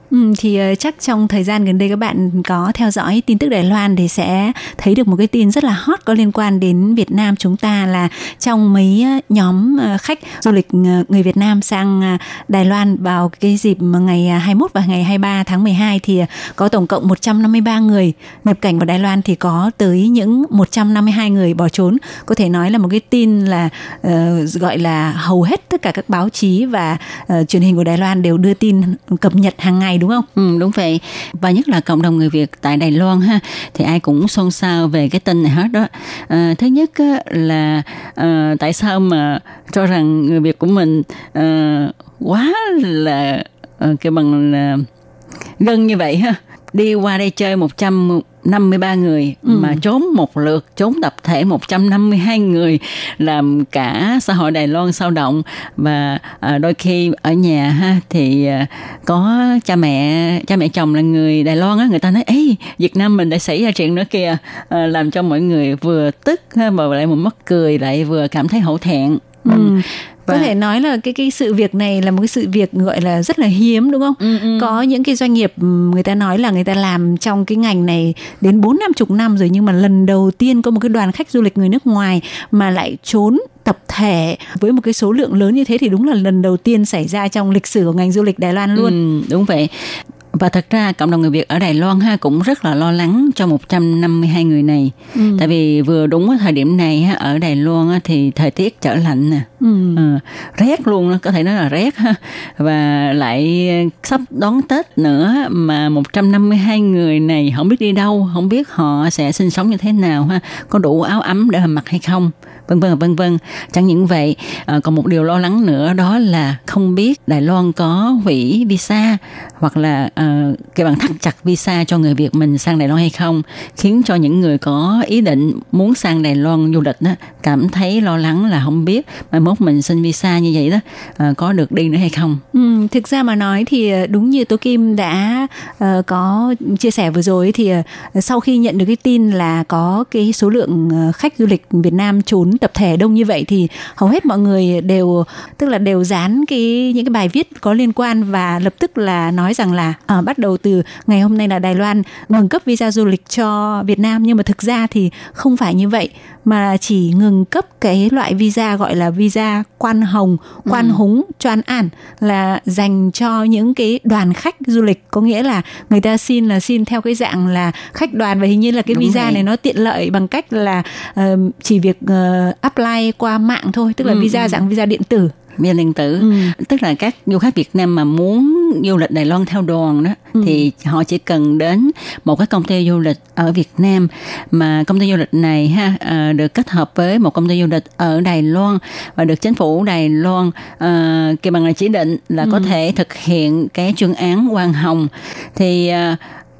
Ừ, thì ờ, chắc trong thời gian gần đây các bạn có theo dõi tin tức Đài Loan thì sẽ thấy được một cái tin rất là hot có liên quan đến Việt Nam chúng ta là trong mấy ờ, nhóm ờ, khách du lịch người Việt Nam sang Đài Loan vào cái dịp ngày 21 và ngày 23 tháng 12 thì có tổng cộng 153 người nhập cảnh vào Đài Loan thì có tới những 152 người bỏ trốn. Có thể nói là một cái tin là uh, gọi là hầu hết tất cả các báo chí và uh, truyền hình của Đài Loan đều đưa tin cập nhật hàng ngày đúng không? Ừ, đúng vậy. Và nhất là cộng đồng người Việt tại Đài Loan ha, thì ai cũng xôn xao về cái tin này hết đó. À, thứ nhất á, là à, tại sao mà cho rằng người Việt của mình à, quá là à, cái bằng là gần như vậy ha. Đi qua đây chơi 153 người Ừ. mà trốn một lượt, trốn tập thể 152 người làm cả xã hội Đài Loan sao động. Và à, đôi khi ở nhà ha thì à, có cha mẹ cha mẹ chồng là người Đài Loan á người ta nói ấy Việt Nam mình đã xảy ra chuyện nữa kìa. À, làm cho mọi người vừa tức ha, mà lại một mắc cười lại vừa cảm thấy hổ thẹn Ừ. Có Và- thể nói là cái cái sự việc này là một cái sự việc gọi là rất là hiếm đúng không? Ừ, Có những cái doanh nghiệp người ta nói là người ta làm trong cái ngành này đến bốn năm chục năm rồi nhưng mà lần đầu tiên có một cái đoàn khách du lịch người nước ngoài mà lại trốn tập thể với một cái số lượng lớn như thế thì đúng là lần đầu tiên xảy ra trong lịch sử của ngành du lịch Đài Loan luôn. Ừ, đúng vậy. Và thật ra cộng đồng người Việt ở Đài Loan ha cũng rất là lo lắng cho 152 người này. Ừ. Tại vì vừa đúng thời điểm này ha, ở Đài Loan thì thời tiết trở lạnh nè. Ừ. Ờ, rét luôn có thể nói là rét ha. Và lại sắp đón Tết nữa mà 152 người này không biết đi đâu, không biết họ sẽ sinh sống như thế nào ha, có đủ áo ấm để mà mặc hay không vân vân vân vân. Chẳng những vậy à, còn một điều lo lắng nữa đó là không biết Đài Loan có hủy visa hoặc là à, cái bằng thắt chặt visa cho người Việt mình sang Đài Loan hay không khiến cho những người có ý định muốn sang Đài Loan du lịch đó cảm thấy lo lắng là không biết mai mốt mình xin visa như vậy đó à, có được đi nữa hay không. Ừ, thực ra mà nói thì đúng như Tố Kim đã uh, có chia sẻ vừa rồi thì uh, sau khi nhận được cái tin là có cái số lượng khách du lịch Việt Nam trốn tập thể đông như vậy thì hầu hết mọi người đều tức là đều dán cái những cái bài viết có liên quan và lập tức là nói rằng là ờ, bắt đầu từ ngày hôm nay là Đài Loan ngừng cấp visa du lịch cho Việt Nam. Nhưng mà thực ra thì không phải như vậy mà chỉ ngừng cấp cái loại visa gọi là visa quan hồng, quan húng, choan an là dành cho những cái đoàn khách du lịch. Có nghĩa là người ta xin là xin theo cái dạng là khách đoàn và hình như là cái Đúng visa vậy. này nó tiện lợi bằng cách là ờ, chỉ việc ờ, apply qua mạng thôi tức là Ừ, visa ừ. dạng visa điện tử visa điện tử Ừ. tức là các du khách Việt Nam mà muốn du lịch Đài Loan theo đoàn đó Ừ. thì họ chỉ cần đến một cái công ty du lịch ở Việt Nam mà công ty du lịch này ha à, được kết hợp với một công ty du lịch ở Đài Loan và được chính phủ Đài Loan à, cái bằng là chỉ định là có Ừ. thể thực hiện cái chuyên án quan hồng thì à,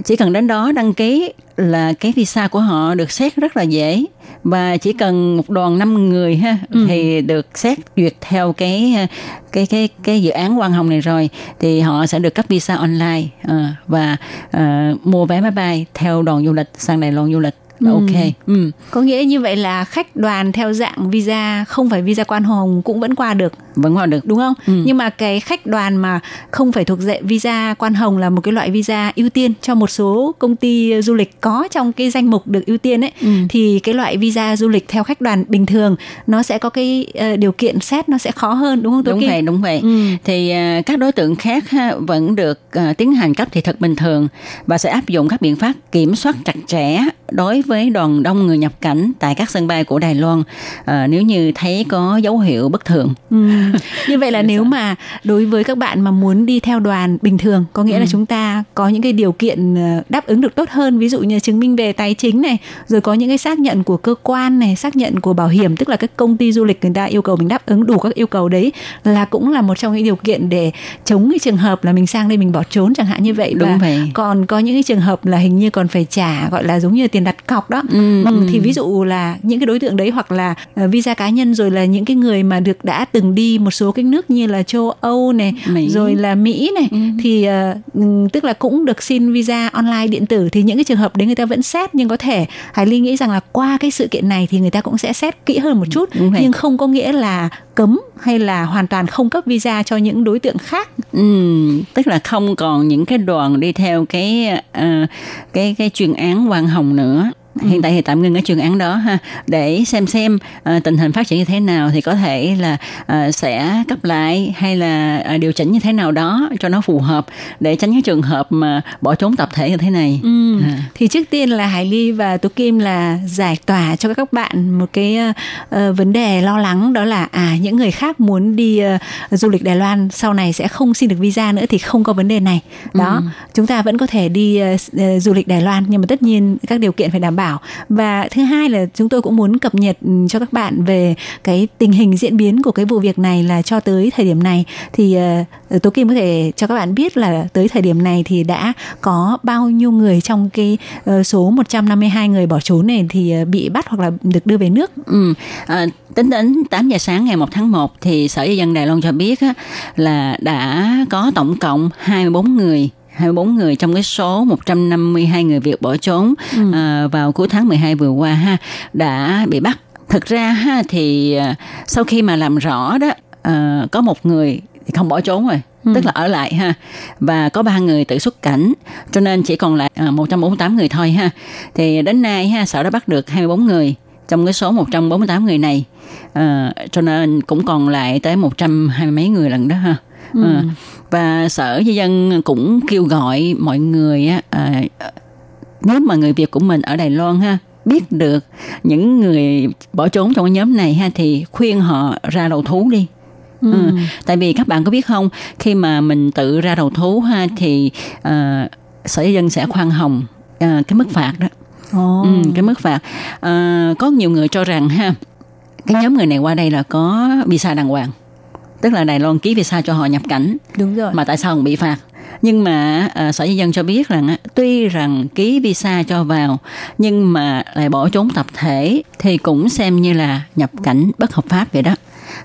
chỉ cần đến đó đăng ký là cái visa của họ được xét rất là dễ và chỉ cần một đoàn 5 người ha Ừ. thì được xét duyệt theo cái cái cái cái dự án quan hồng này rồi thì họ sẽ được cấp visa online ờ, và ờ, mua vé máy bay theo đoàn du lịch sang Đài Loan du lịch là Ừ. ok ừ. có nghĩa như vậy là khách đoàn theo dạng visa không phải visa quan hồng cũng vẫn qua được vẫn vào được đúng không? Ừ. Nhưng mà cái khách đoàn mà không phải thuộc diện visa quan hồng là một cái loại visa ưu tiên cho một số công ty du lịch có trong cái danh mục được ưu tiên ấy Ừ. thì cái loại visa du lịch theo khách đoàn bình thường nó sẽ có cái ờ, điều kiện xét nó sẽ khó hơn đúng không Tố đúng Kim? vậy đúng vậy Ừ. thì à, các đối tượng khác ha, vẫn được à, tiến hành cấp thị thực bình thường và sẽ áp dụng các biện pháp kiểm soát chặt chẽ đối với đoàn đông người nhập cảnh tại các sân bay của Đài Loan à, nếu như thấy có dấu hiệu bất thường. Ừ. Như vậy là nếu mà đối với các bạn mà muốn đi theo đoàn bình thường, có nghĩa ừ. là chúng ta có những cái điều kiện ờ, đáp ứng được tốt hơn, ví dụ như chứng minh về tài chính này, rồi có những cái xác nhận của cơ quan này, xác nhận của bảo hiểm, tức là các công ty du lịch người ta yêu cầu mình đáp ứng đủ các yêu cầu đấy là cũng là một trong những điều kiện để chống cái trường hợp là mình sang đây mình bỏ trốn chẳng hạn như vậy. Đúng Và vậy. còn có những cái trường hợp là hình như còn phải trả gọi là giống như tiền đặt cọc đó Ừ, ừ, ừ. thì ví dụ là những cái đối tượng đấy hoặc là ờ, visa cá nhân rồi là những cái người mà được đã từng đi một số cái nước như là châu Âu này Mỹ. rồi là Mỹ này Ừ. thì ừm, tức là cũng được xin visa online điện tử thì những cái trường hợp đấy người ta vẫn xét nhưng có thể Hải Ly nghĩ rằng là qua cái sự kiện này thì người ta cũng sẽ xét kỹ hơn một chút Đúng nhưng không có nghĩa là cấm hay là hoàn toàn không cấp visa cho những đối tượng khác Ừ, tức là không còn những cái đoàn đi theo cái ờ, cái cái chuyên án Quang Hồng nữa. Hiện tại thì tạm ngưng cái chuyên án đó ha để xem xem ờ, tình hình phát triển như thế nào thì có thể là ờ, sẽ cấp lại hay là ờ, điều chỉnh như thế nào đó cho nó phù hợp để tránh cái trường hợp mà bỏ trốn tập thể như thế này. Ừ. À. Thì trước tiên là Hải Ly và Tú Kim là giải tỏa cho các bạn một cái ờ, vấn đề lo lắng đó là à những người khác muốn đi ờ, du lịch Đài Loan sau này sẽ không xin được visa nữa thì không có vấn đề này. Đó, Ừ. chúng ta vẫn có thể đi ờ, du lịch Đài Loan nhưng mà tất nhiên các điều kiện phải đảm bảo. Và thứ hai là chúng tôi cũng muốn cập nhật ừ, cho các bạn về cái tình hình diễn biến của cái vụ việc này là cho tới thời điểm này thì uh, Tố Kim có thể cho các bạn biết là tới thời điểm này thì đã có bao nhiêu người trong cái uh, số 152 người bỏ trốn này thì uh, bị bắt hoặc là được đưa về nước. Ừ. À, tính đến 8 giờ sáng ngày 1 tháng 1 thì Sở y dân Đài Loan cho biết á, là đã có tổng cộng 24 người 24 người trong cái số 152 người Việt bỏ trốn Ừ. à, vào cuối tháng 12 vừa qua ha đã bị bắt. Thực ra ha thì à, sau khi mà làm rõ đó à, có một người thì không bỏ trốn rồi Ừ. tức là ở lại ha và có ba người tự xuất cảnh cho nên chỉ còn lại à, 148 người thôi ha thì đến nay ha sở đã bắt được 24 người trong cái số 148 người này à, cho nên cũng còn lại tới 120 mấy người lần đó ha Ừ. À, và sở di dân cũng kêu gọi mọi người á à, nếu mà người Việt của mình ở Đài Loan ha biết được những người bỏ trốn trong cái nhóm này ha thì khuyên họ ra đầu thú đi Ừ. Tại vì các bạn có biết không khi mà mình tự ra đầu thú ha thì à, sở dân sẽ khoan hồng à, cái mức phạt đó Ồ. ừ, cái mức phạt à, có nhiều người cho rằng ha cái nhóm người này qua đây là có visa đàng hoàng tức là Đài Loan ký visa cho họ nhập cảnh. Đúng rồi. mà tại sao không bị phạt? Nhưng mà à, sở di dân cho biết rằng á, tuy rằng ký visa cho vào nhưng mà lại bỏ trốn tập thể thì cũng xem như là nhập cảnh bất hợp pháp vậy đó.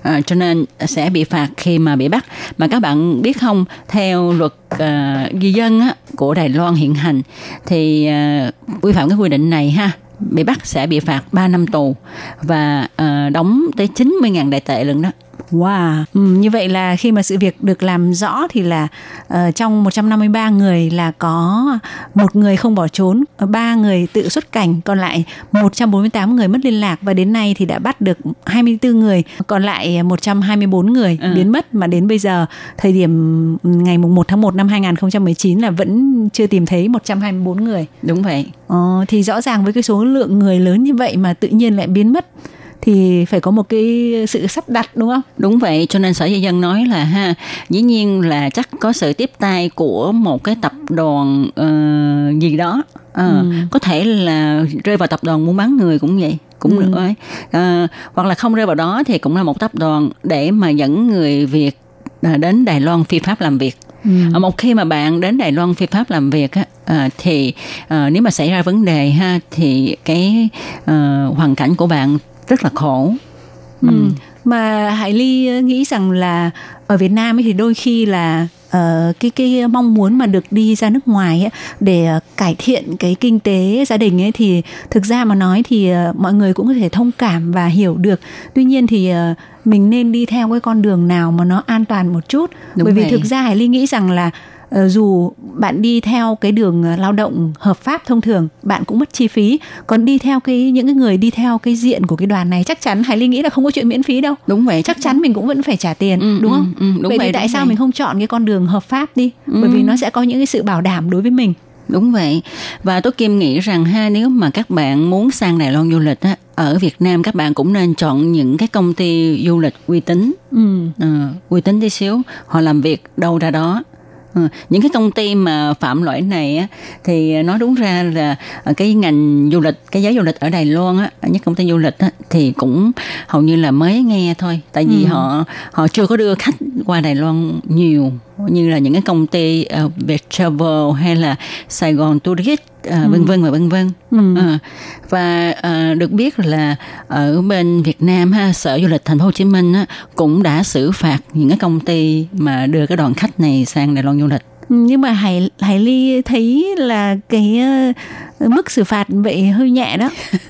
À, cho nên sẽ bị phạt khi mà bị bắt. Mà các bạn biết không theo luật à, di dân á, của Đài Loan hiện hành thì à, vi phạm cái quy định này ha bị bắt sẽ bị phạt 3 năm tù và à, đóng tới 90.000 đại tệ lần đó Wow, ừ, như vậy là khi mà sự việc được làm rõ thì là ờ, trong 153 người là có một người không bỏ trốn, ba người tự xuất cảnh, còn lại 148 người mất liên lạc và đến nay thì đã bắt được 24 người, còn lại 124 người Ừ. biến mất. Mà đến bây giờ thời điểm ngày mùng 1 tháng 1 năm 2019 là vẫn chưa tìm thấy 124 người. đúng vậy. Ờ, thì rõ ràng với cái số lượng người lớn như vậy mà tự nhiên lại biến mất thì phải có một cái sự sắp đặt đúng không? Đúng vậy, cho nên Sở Di dân nói là ha, dĩ nhiên là chắc có sự tiếp tay của một cái tập đoàn ờ, gì đó. Ờ, Ừ. Có thể là rơi vào tập đoàn muốn bán người cũng vậy cũng Ừ. được ấy. Ờ, hoặc là không rơi vào đó thì cũng là một tập đoàn để mà dẫn người Việt à, đến Đài Loan phi pháp làm việc. Ừ. À, một khi mà bạn đến Đài Loan phi pháp làm việc á, à, thì à, nếu mà xảy ra vấn đề ha thì cái à, hoàn cảnh của bạn rất là khổ. Ừ. Mà Hải Ly ờ, nghĩ rằng là ở Việt Nam ấy thì đôi khi là ờ, cái cái mong muốn mà được đi ra nước ngoài ấy, để ờ, cải thiện cái kinh tế gia đình ấy thì thực ra mà nói thì ờ, mọi người cũng có thể thông cảm và hiểu được. Tuy nhiên thì ờ, mình nên đi theo cái con đường nào mà nó an toàn một chút. Đúng Bởi vì vậy. thực ra Hải Ly nghĩ rằng là dù bạn đi theo cái đường ờ, lao động hợp pháp thông thường bạn cũng mất chi phí còn đi theo cái những cái người đi theo cái diện của cái đoàn này chắc chắn Hải Ly nghĩ là không có chuyện miễn phí đâu Đúng vậy, chắc chắn mình cũng vẫn phải trả tiền Ừ, đúng ừ, không ừ, đúng vậy vậy, thì tại đúng sao vậy. mình không chọn cái con đường hợp pháp đi Ừ. bởi vì nó sẽ có những cái sự bảo đảm đối với mình Đúng vậy. Và tôi Kim nghĩ rằng ha nếu mà các bạn muốn sang Đài Loan du lịch á ở Việt Nam các bạn cũng nên chọn những cái công ty du lịch uy tín. Ừ. Ờ, uy tín tí xíu, họ làm việc đâu ra đó. Ờ, những cái công ty mà phạm lỗi này á, thì nói đúng ra là ờ, cái ngành du lịch cái giới du lịch ở Đài Loan á những công ty du lịch á, thì cũng hầu như là mới nghe thôi. Tại vì Ừ. họ họ chưa có đưa khách qua Đài Loan nhiều như là những cái công ty uh, Viettravel hay là Sài Gòn Tourist uh, vân vân và vân vân Ừ. Ờ, và ờ, được biết là ở bên Việt Nam ha sở du lịch thành phố Hồ Chí Minh á, cũng đã xử phạt những cái công ty mà đưa cái đoàn khách này sang Đài Loan du lịch Ừ, nhưng mà Hải Hải Ly thấy là cái ờ, mức xử phạt vậy hơi nhẹ đó.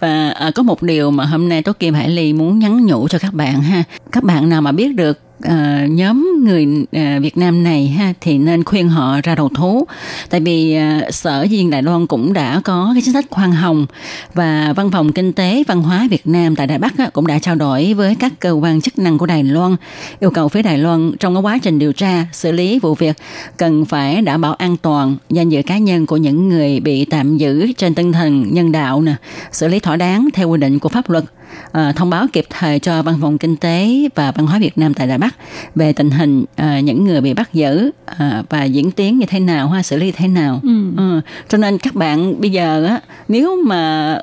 và à, có một điều mà hôm nay Tố Kim Hải Ly muốn nhắn nhủ cho các bạn ha các bạn nào mà biết được uh, nhóm người uh, Việt Nam này ha thì nên khuyên họ ra đầu thú. Tại vì uh, sở di dân Đài Loan cũng đã có cái chính sách khoan hồng và văn phòng kinh tế văn hóa Việt Nam tại Đài Bắc uh, cũng đã trao đổi với các cơ quan chức năng của Đài Loan yêu cầu phía Đài Loan trong cái quá trình điều tra xử lý vụ việc cần phải đảm bảo an toàn danh dự cá nhân của những người bị tạm giữ trên tinh thần nhân đạo nè xử lý thỏa đáng theo quy định của pháp luật à, thông báo kịp thời cho văn phòng kinh tế và văn hóa Việt Nam tại Đài Bắc về tình hình à, những người bị bắt giữ à, và diễn tiến như thế nào ha xử lý thế nào Ừ. Cho nên các bạn bây giờ á nếu mà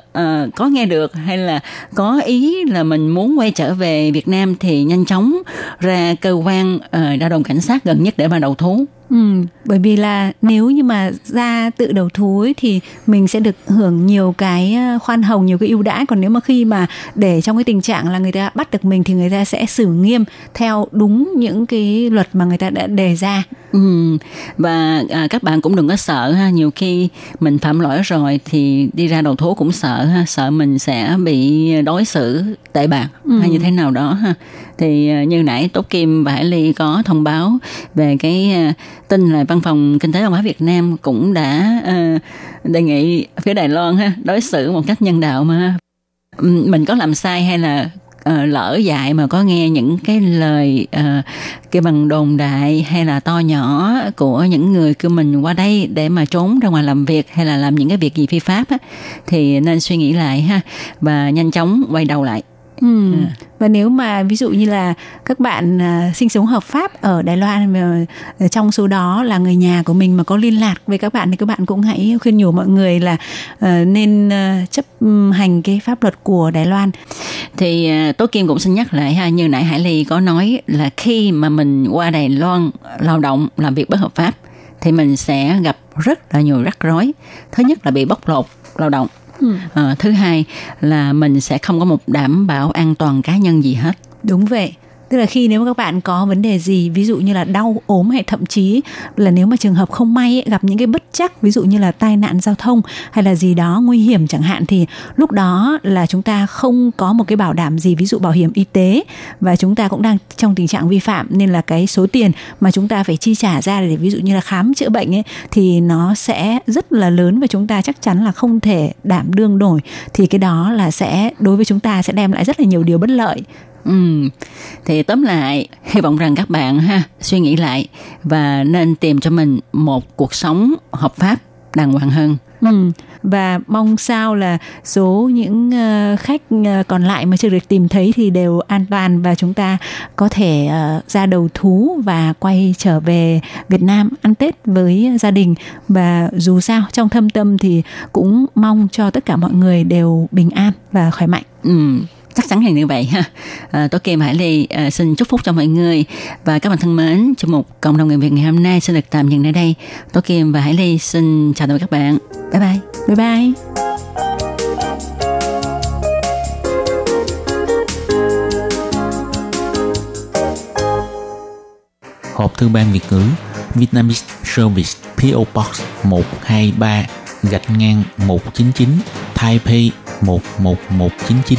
có nghe được hay là có ý là mình muốn quay trở về Việt Nam thì nhanh chóng ra cơ quan à, ra đồn cảnh sát gần nhất để mà đầu thú Ừ, bởi vì là nếu như mà ra tự đầu thú ấy, thì mình sẽ được hưởng nhiều cái ờ, khoan hồng, nhiều cái ưu đãi. Còn nếu mà khi mà để trong cái tình trạng là người ta bắt được mình thì người ta sẽ xử nghiêm theo đúng những cái luật mà người ta đã đề ra. Ừ. và à, các bạn cũng đừng có sợ ha nhiều khi mình phạm lỗi rồi thì đi ra đầu thú cũng sợ ha sợ mình sẽ bị đối xử tệ bạc Ừ. hay như thế nào đó ha thì à, như nãy Tốt Kim và Hải Ly có thông báo về cái à, tin là văn phòng kinh tế văn hóa Việt Nam cũng đã à, đề nghị phía Đài Loan ha đối xử một cách nhân đạo mà Ừm, mình có làm sai hay là Ờ, lỡ dại mà có nghe những cái lời ờ, uh, cái bằng đồn đại hay là to nhỏ của những người cư mình qua đây để mà trốn ra ngoài làm việc hay là làm những cái việc gì phi pháp á, thì nên suy nghĩ lại ha và nhanh chóng quay đầu lại. Ừ. Và nếu mà ví dụ như là các bạn à, sinh sống hợp pháp ở Đài Loan mà trong số đó là người nhà của mình mà có liên lạc với các bạn thì các bạn cũng hãy khuyên nhủ mọi người là ờ, nên ờ, chấp hành cái pháp luật của Đài Loan. thì à, Tố Kim cũng xin nhắc lại ha như nãy Hải Ly có nói là khi mà mình qua Đài Loan lao động làm việc bất hợp pháp thì mình sẽ gặp rất là nhiều rắc rối thứ nhất là bị bóc lột lao động Ừ. Ờ, thứ hai là mình sẽ không có một đảm bảo an toàn cá nhân gì hết Đúng vậy. Tức là khi nếu mà các bạn có vấn đề gì ví dụ như là đau ốm hay thậm chí là nếu mà trường hợp không may ấy, gặp những cái bất chắc ví dụ như là tai nạn giao thông hay là gì đó nguy hiểm chẳng hạn thì lúc đó là chúng ta không có một cái bảo đảm gì ví dụ bảo hiểm y tế và chúng ta cũng đang trong tình trạng vi phạm nên là cái số tiền mà chúng ta phải chi trả ra để ví dụ như là khám chữa bệnh ấy thì nó sẽ rất là lớn và chúng ta chắc chắn là không thể đảm đương nổi. Thì cái đó là sẽ đối với chúng ta sẽ đem lại rất là nhiều điều bất lợi. Ừ. Thì tóm lại, hy vọng rằng các bạn ha suy nghĩ lại và nên tìm cho mình một cuộc sống hợp pháp đàng hoàng hơn. Ừ. Và mong sao là số những ờ, khách ờ, còn lại mà chưa được tìm thấy thì đều an toàn và chúng ta có thể ờ, ra đầu thú và quay trở về Việt Nam ăn Tết với gia đình và dù sao trong thâm tâm thì cũng mong cho tất cả mọi người đều bình an và khỏe mạnh. Ừ. Chắc chắn là như vậy ha. À, Tố Kim Hải Ly à, xin chúc phúc cho mọi người và các bạn thân mến, trong một cộng đồng người Việt ngày hôm nay xin được tạm dừng nơi đây. Tố Kim và Hải Ly xin chào tạm biệt các bạn. Bye bye. Bye bye. hộp thư ban Việt ngữ Vietnamese Service PO Box 123 gạch ngang 199 Taipei 11199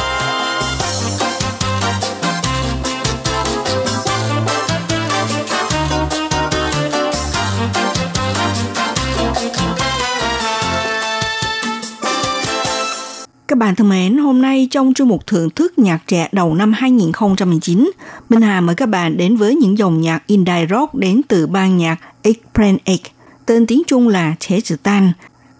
Bạn thân mến, hôm nay trong chương mục thưởng thức nhạc trẻ đầu năm 2019, Minh Hà mời các bạn đến với những dòng nhạc indie rock đến từ ban nhạc Express X, tên tiếng Trung là Chế sự Tan.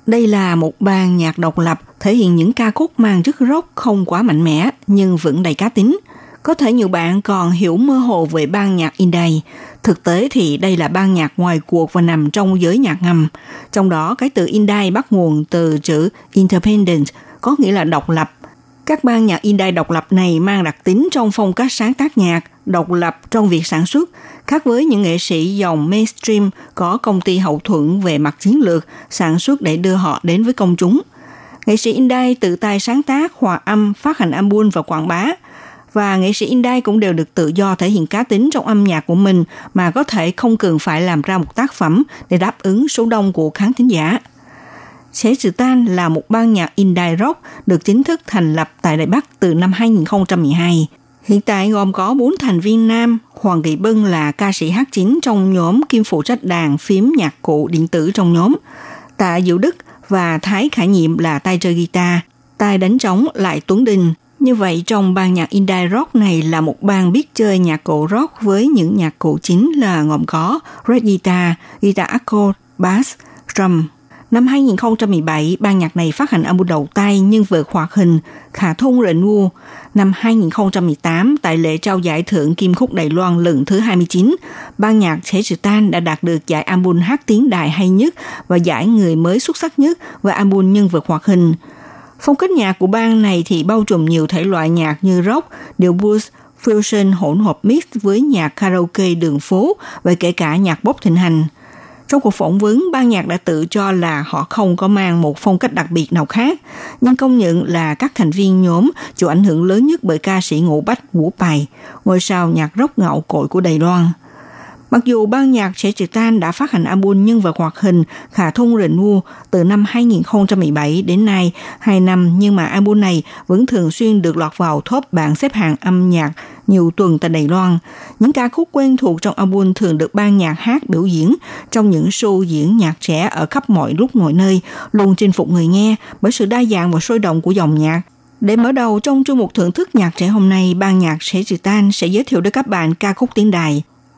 Đây là một ban nhạc độc lập thể hiện những ca khúc mang chất rock không quá mạnh mẽ nhưng vẫn đầy cá tính. Có thể nhiều bạn còn hiểu mơ hồ về ban nhạc indie. Thực tế thì đây là ban nhạc ngoài cuộc và nằm trong giới nhạc ngầm. Trong đó cái từ indie bắt nguồn từ chữ independent, có nghĩa là độc lập. Các ban nhạc indie độc lập này mang đặc tính trong phong cách sáng tác nhạc, độc lập trong việc sản xuất, khác với những nghệ sĩ dòng mainstream có công ty hậu thuẫn về mặt chiến lược, sản xuất để đưa họ đến với công chúng. Nghệ sĩ indie tự tay sáng tác, hòa âm, phát hành album và quảng bá. Và nghệ sĩ indie cũng đều được tự do thể hiện cá tính trong âm nhạc của mình mà có thể không cần phải làm ra một tác phẩm để đáp ứng số đông của khán thính giả. Chế Sự Tan là một ban nhạc indie rock được chính thức thành lập tại Đài Bắc từ năm 2012. Hiện tại gồm có 4 thành viên nam, Hoàng Thị Bân là ca sĩ hát chính trong nhóm kim phụ trách đàn phím nhạc cụ điện tử trong nhóm, Tạ Diệu Đức và Thái Khải Nhiệm là tay chơi guitar, tay đánh trống lại Tuấn Đình. Như vậy trong ban nhạc indie rock này là một ban biết chơi nhạc cụ rock với những nhạc cụ chính là gồm có red guitar, guitar accord, bass, drum, Năm 2017, ban nhạc này phát hành album đầu tay nhân vật hoạt hình Khả Thôn Rệ Ngu. Năm 2018, tại lễ trao giải thưởng Kim Khúc Đài Loan lần thứ 29, ban nhạc Thế Sự Tan đã đạt được giải album hát tiếng đài hay nhất và giải người mới xuất sắc nhất và album nhân vật hoạt hình. Phong cách nhạc của ban này thì bao trùm nhiều thể loại nhạc như rock, điệu blues, fusion hỗn hợp mix với nhạc karaoke đường phố và kể cả nhạc bốc thịnh hành. Trong cuộc phỏng vấn, ban nhạc đã tự cho là họ không có mang một phong cách đặc biệt nào khác, nhưng công nhận là các thành viên nhóm chịu ảnh hưởng lớn nhất bởi ca sĩ Ngũ Bách Vũ Bài, ngôi sao nhạc rock ngạo cội của Đài Loan. Mặc dù ban nhạc Trẻ Trừ Tan đã phát hành album nhân vật hoạt hình Khả Thung Rịnh Ngu từ năm 2017 đến nay 2 năm nhưng mà album này vẫn thường xuyên được lọt vào top bảng xếp hạng âm nhạc nhiều tuần tại Đài Loan. Những ca khúc quen thuộc trong album thường được ban nhạc hát biểu diễn trong những show diễn nhạc trẻ ở khắp mọi lúc mọi nơi, luôn chinh phục người nghe bởi sự đa dạng và sôi động của dòng nhạc. Để mở đầu trong chương mục thưởng thức nhạc trẻ hôm nay, ban nhạc Sẽ Trừ Tan sẽ giới thiệu đến các bạn ca khúc tiếng đài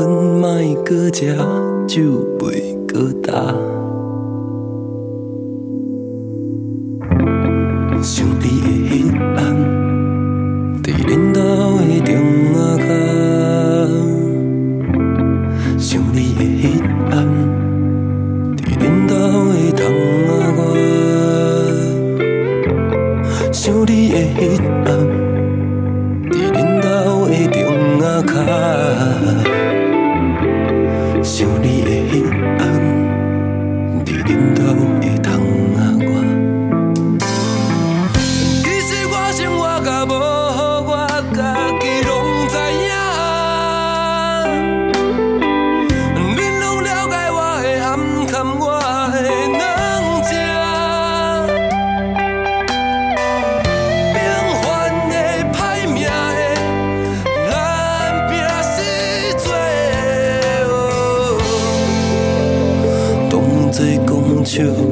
粉莫搁食，酒袂搁打。想你的迄暗，伫恁兜的中仔脚。想你的迄暗，伫恁兜的窗仔外。想你的迄暗，too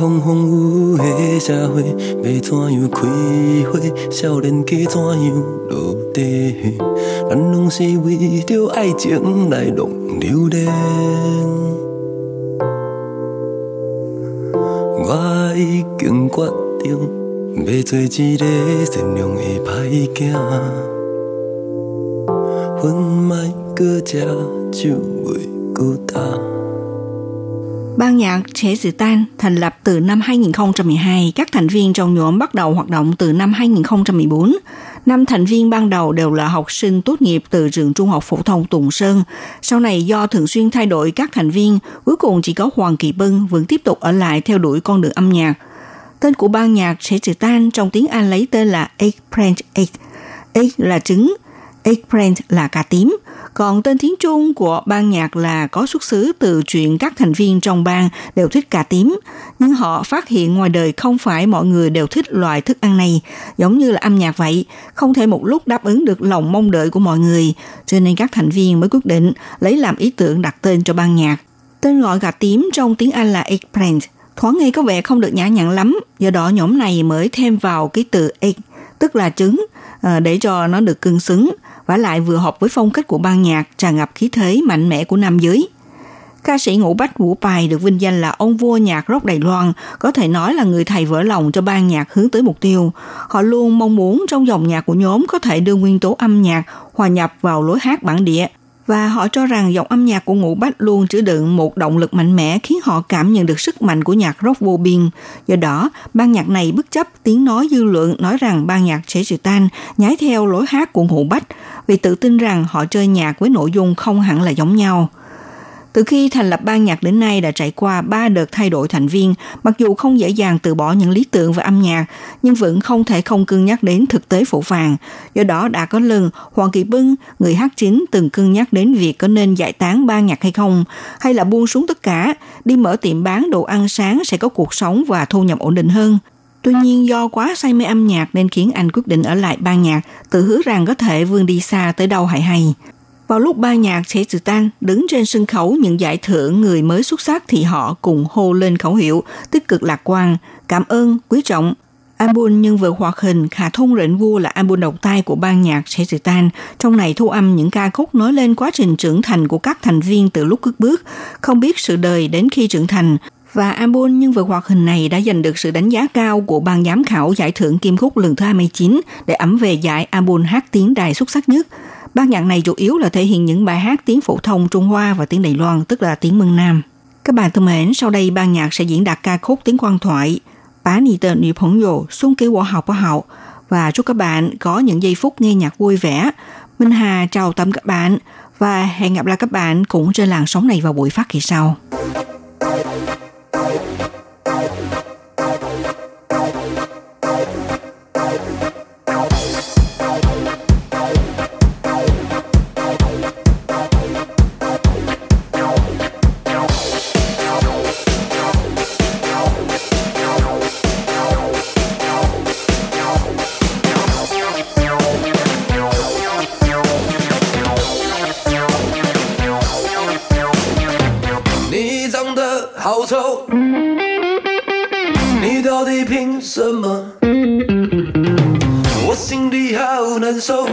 风风雨雨的社会，要怎样开花？少年家怎样落地？咱拢是为着爱情来弄流连。我已经决定，要做一个善良的歹囝。阮莫搁食酒袂搁干。Ban nhạc Trẻ Sự Tan thành lập từ năm 2012, các thành viên trong nhóm bắt đầu hoạt động từ năm 2014. Năm thành viên ban đầu đều là học sinh tốt nghiệp từ trường trung học phổ thông Tùng Sơn. Sau này do thường xuyên thay đổi các thành viên, cuối cùng chỉ có Hoàng Kỳ Bân vẫn tiếp tục ở lại theo đuổi con đường âm nhạc. Tên của ban nhạc Trẻ Sự Tan trong tiếng Anh lấy tên là Eggplant Egg. Egg là trứng, Eggplant là cà tím. Còn tên tiếng Trung của ban nhạc là có xuất xứ từ chuyện các thành viên trong ban đều thích cà tím, nhưng họ phát hiện ngoài đời không phải mọi người đều thích loại thức ăn này, giống như là âm nhạc vậy, không thể một lúc đáp ứng được lòng mong đợi của mọi người, cho nên các thành viên mới quyết định lấy làm ý tưởng đặt tên cho ban nhạc. Tên gọi gà tím trong tiếng Anh là eggplant, thoáng nghe có vẻ không được nhã nhặn lắm, do đó nhóm này mới thêm vào cái từ egg, tức là trứng, ờ, để cho nó được cưng xứng và lại vừa hợp với phong cách của ban nhạc tràn ngập khí thế mạnh mẽ của nam giới. Ca sĩ Ngũ Bách Vũ Bài được vinh danh là ông vua nhạc rock Đài Loan, có thể nói là người thầy vỡ lòng cho ban nhạc hướng tới mục tiêu. Họ luôn mong muốn trong dòng nhạc của nhóm có thể đưa nguyên tố âm nhạc hòa nhập vào lối hát bản địa. Và họ cho rằng giọng âm nhạc của Ngũ Bách luôn chứa đựng một động lực mạnh mẽ khiến họ cảm nhận được sức mạnh của nhạc rock vô biên. Do đó, ban nhạc này bất chấp tiếng nói dư luận nói rằng ban nhạc sẽ sự tan nhái theo lối hát của Ngũ Bách vì tự tin rằng họ chơi nhạc với nội dung không hẳn là giống nhau. Từ khi thành lập ban nhạc đến nay đã trải qua 3 đợt thay đổi thành viên, mặc dù không dễ dàng từ bỏ những lý tưởng về âm nhạc, nhưng vẫn không thể không cân nhắc đến thực tế phổ vàng. Do đó đã có lần Hoàng Kỳ Bưng, người hát chính từng cân nhắc đến việc có nên giải tán ban nhạc hay không, hay là buông xuống tất cả, đi mở tiệm bán đồ ăn sáng sẽ có cuộc sống và thu nhập ổn định hơn. Tuy nhiên do quá say mê âm nhạc nên khiến anh quyết định ở lại ban nhạc, tự hứa rằng có thể vươn đi xa tới đâu hay hay. Vào lúc ban nhạc Thế Tử Tăng đứng trên sân khấu những giải thưởng người mới xuất sắc thì họ cùng hô lên khẩu hiệu tích cực lạc quan, cảm ơn, quý trọng. Album nhân vật hoạt hình Khả Thôn Rệnh Vua là album đầu tay của ban nhạc Thế Tử Tan. Trong này thu âm những ca khúc nói lên quá trình trưởng thành của các thành viên từ lúc cất bước, không biết sự đời đến khi trưởng thành Và album nhân vật hoạt hình này đã giành được sự đánh giá cao của ban giám khảo giải thưởng Kim Khúc lần thứ 29 để ẩm về giải album hát tiếng đài xuất sắc nhất. Ban nhạc này chủ yếu là thể hiện những bài hát tiếng phổ thông Trung Hoa và tiếng Đài Loan, tức là tiếng Mân Nam. Các bạn thân mến, sau đây ban nhạc sẽ diễn đạt ca khúc tiếng quan thoại Bá Nì Tờ Nữ Phổng Dồ Xuân Kế Quả Học Quả Hậu và chúc các bạn có những giây phút nghe nhạc vui vẻ. Minh Hà chào tạm các bạn và hẹn gặp lại các bạn cũng trên làn sóng này vào buổi phát kỳ sau. 好丑，你到底凭什么？我心里好难受。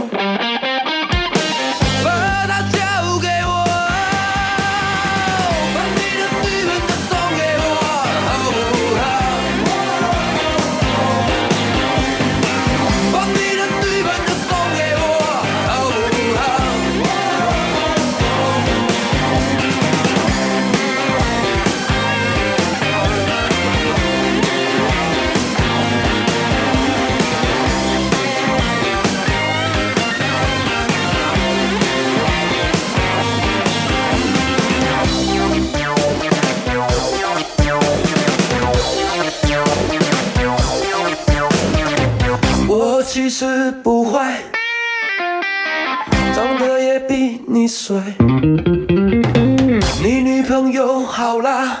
实不坏，长得也比你帅。你女朋友好啦，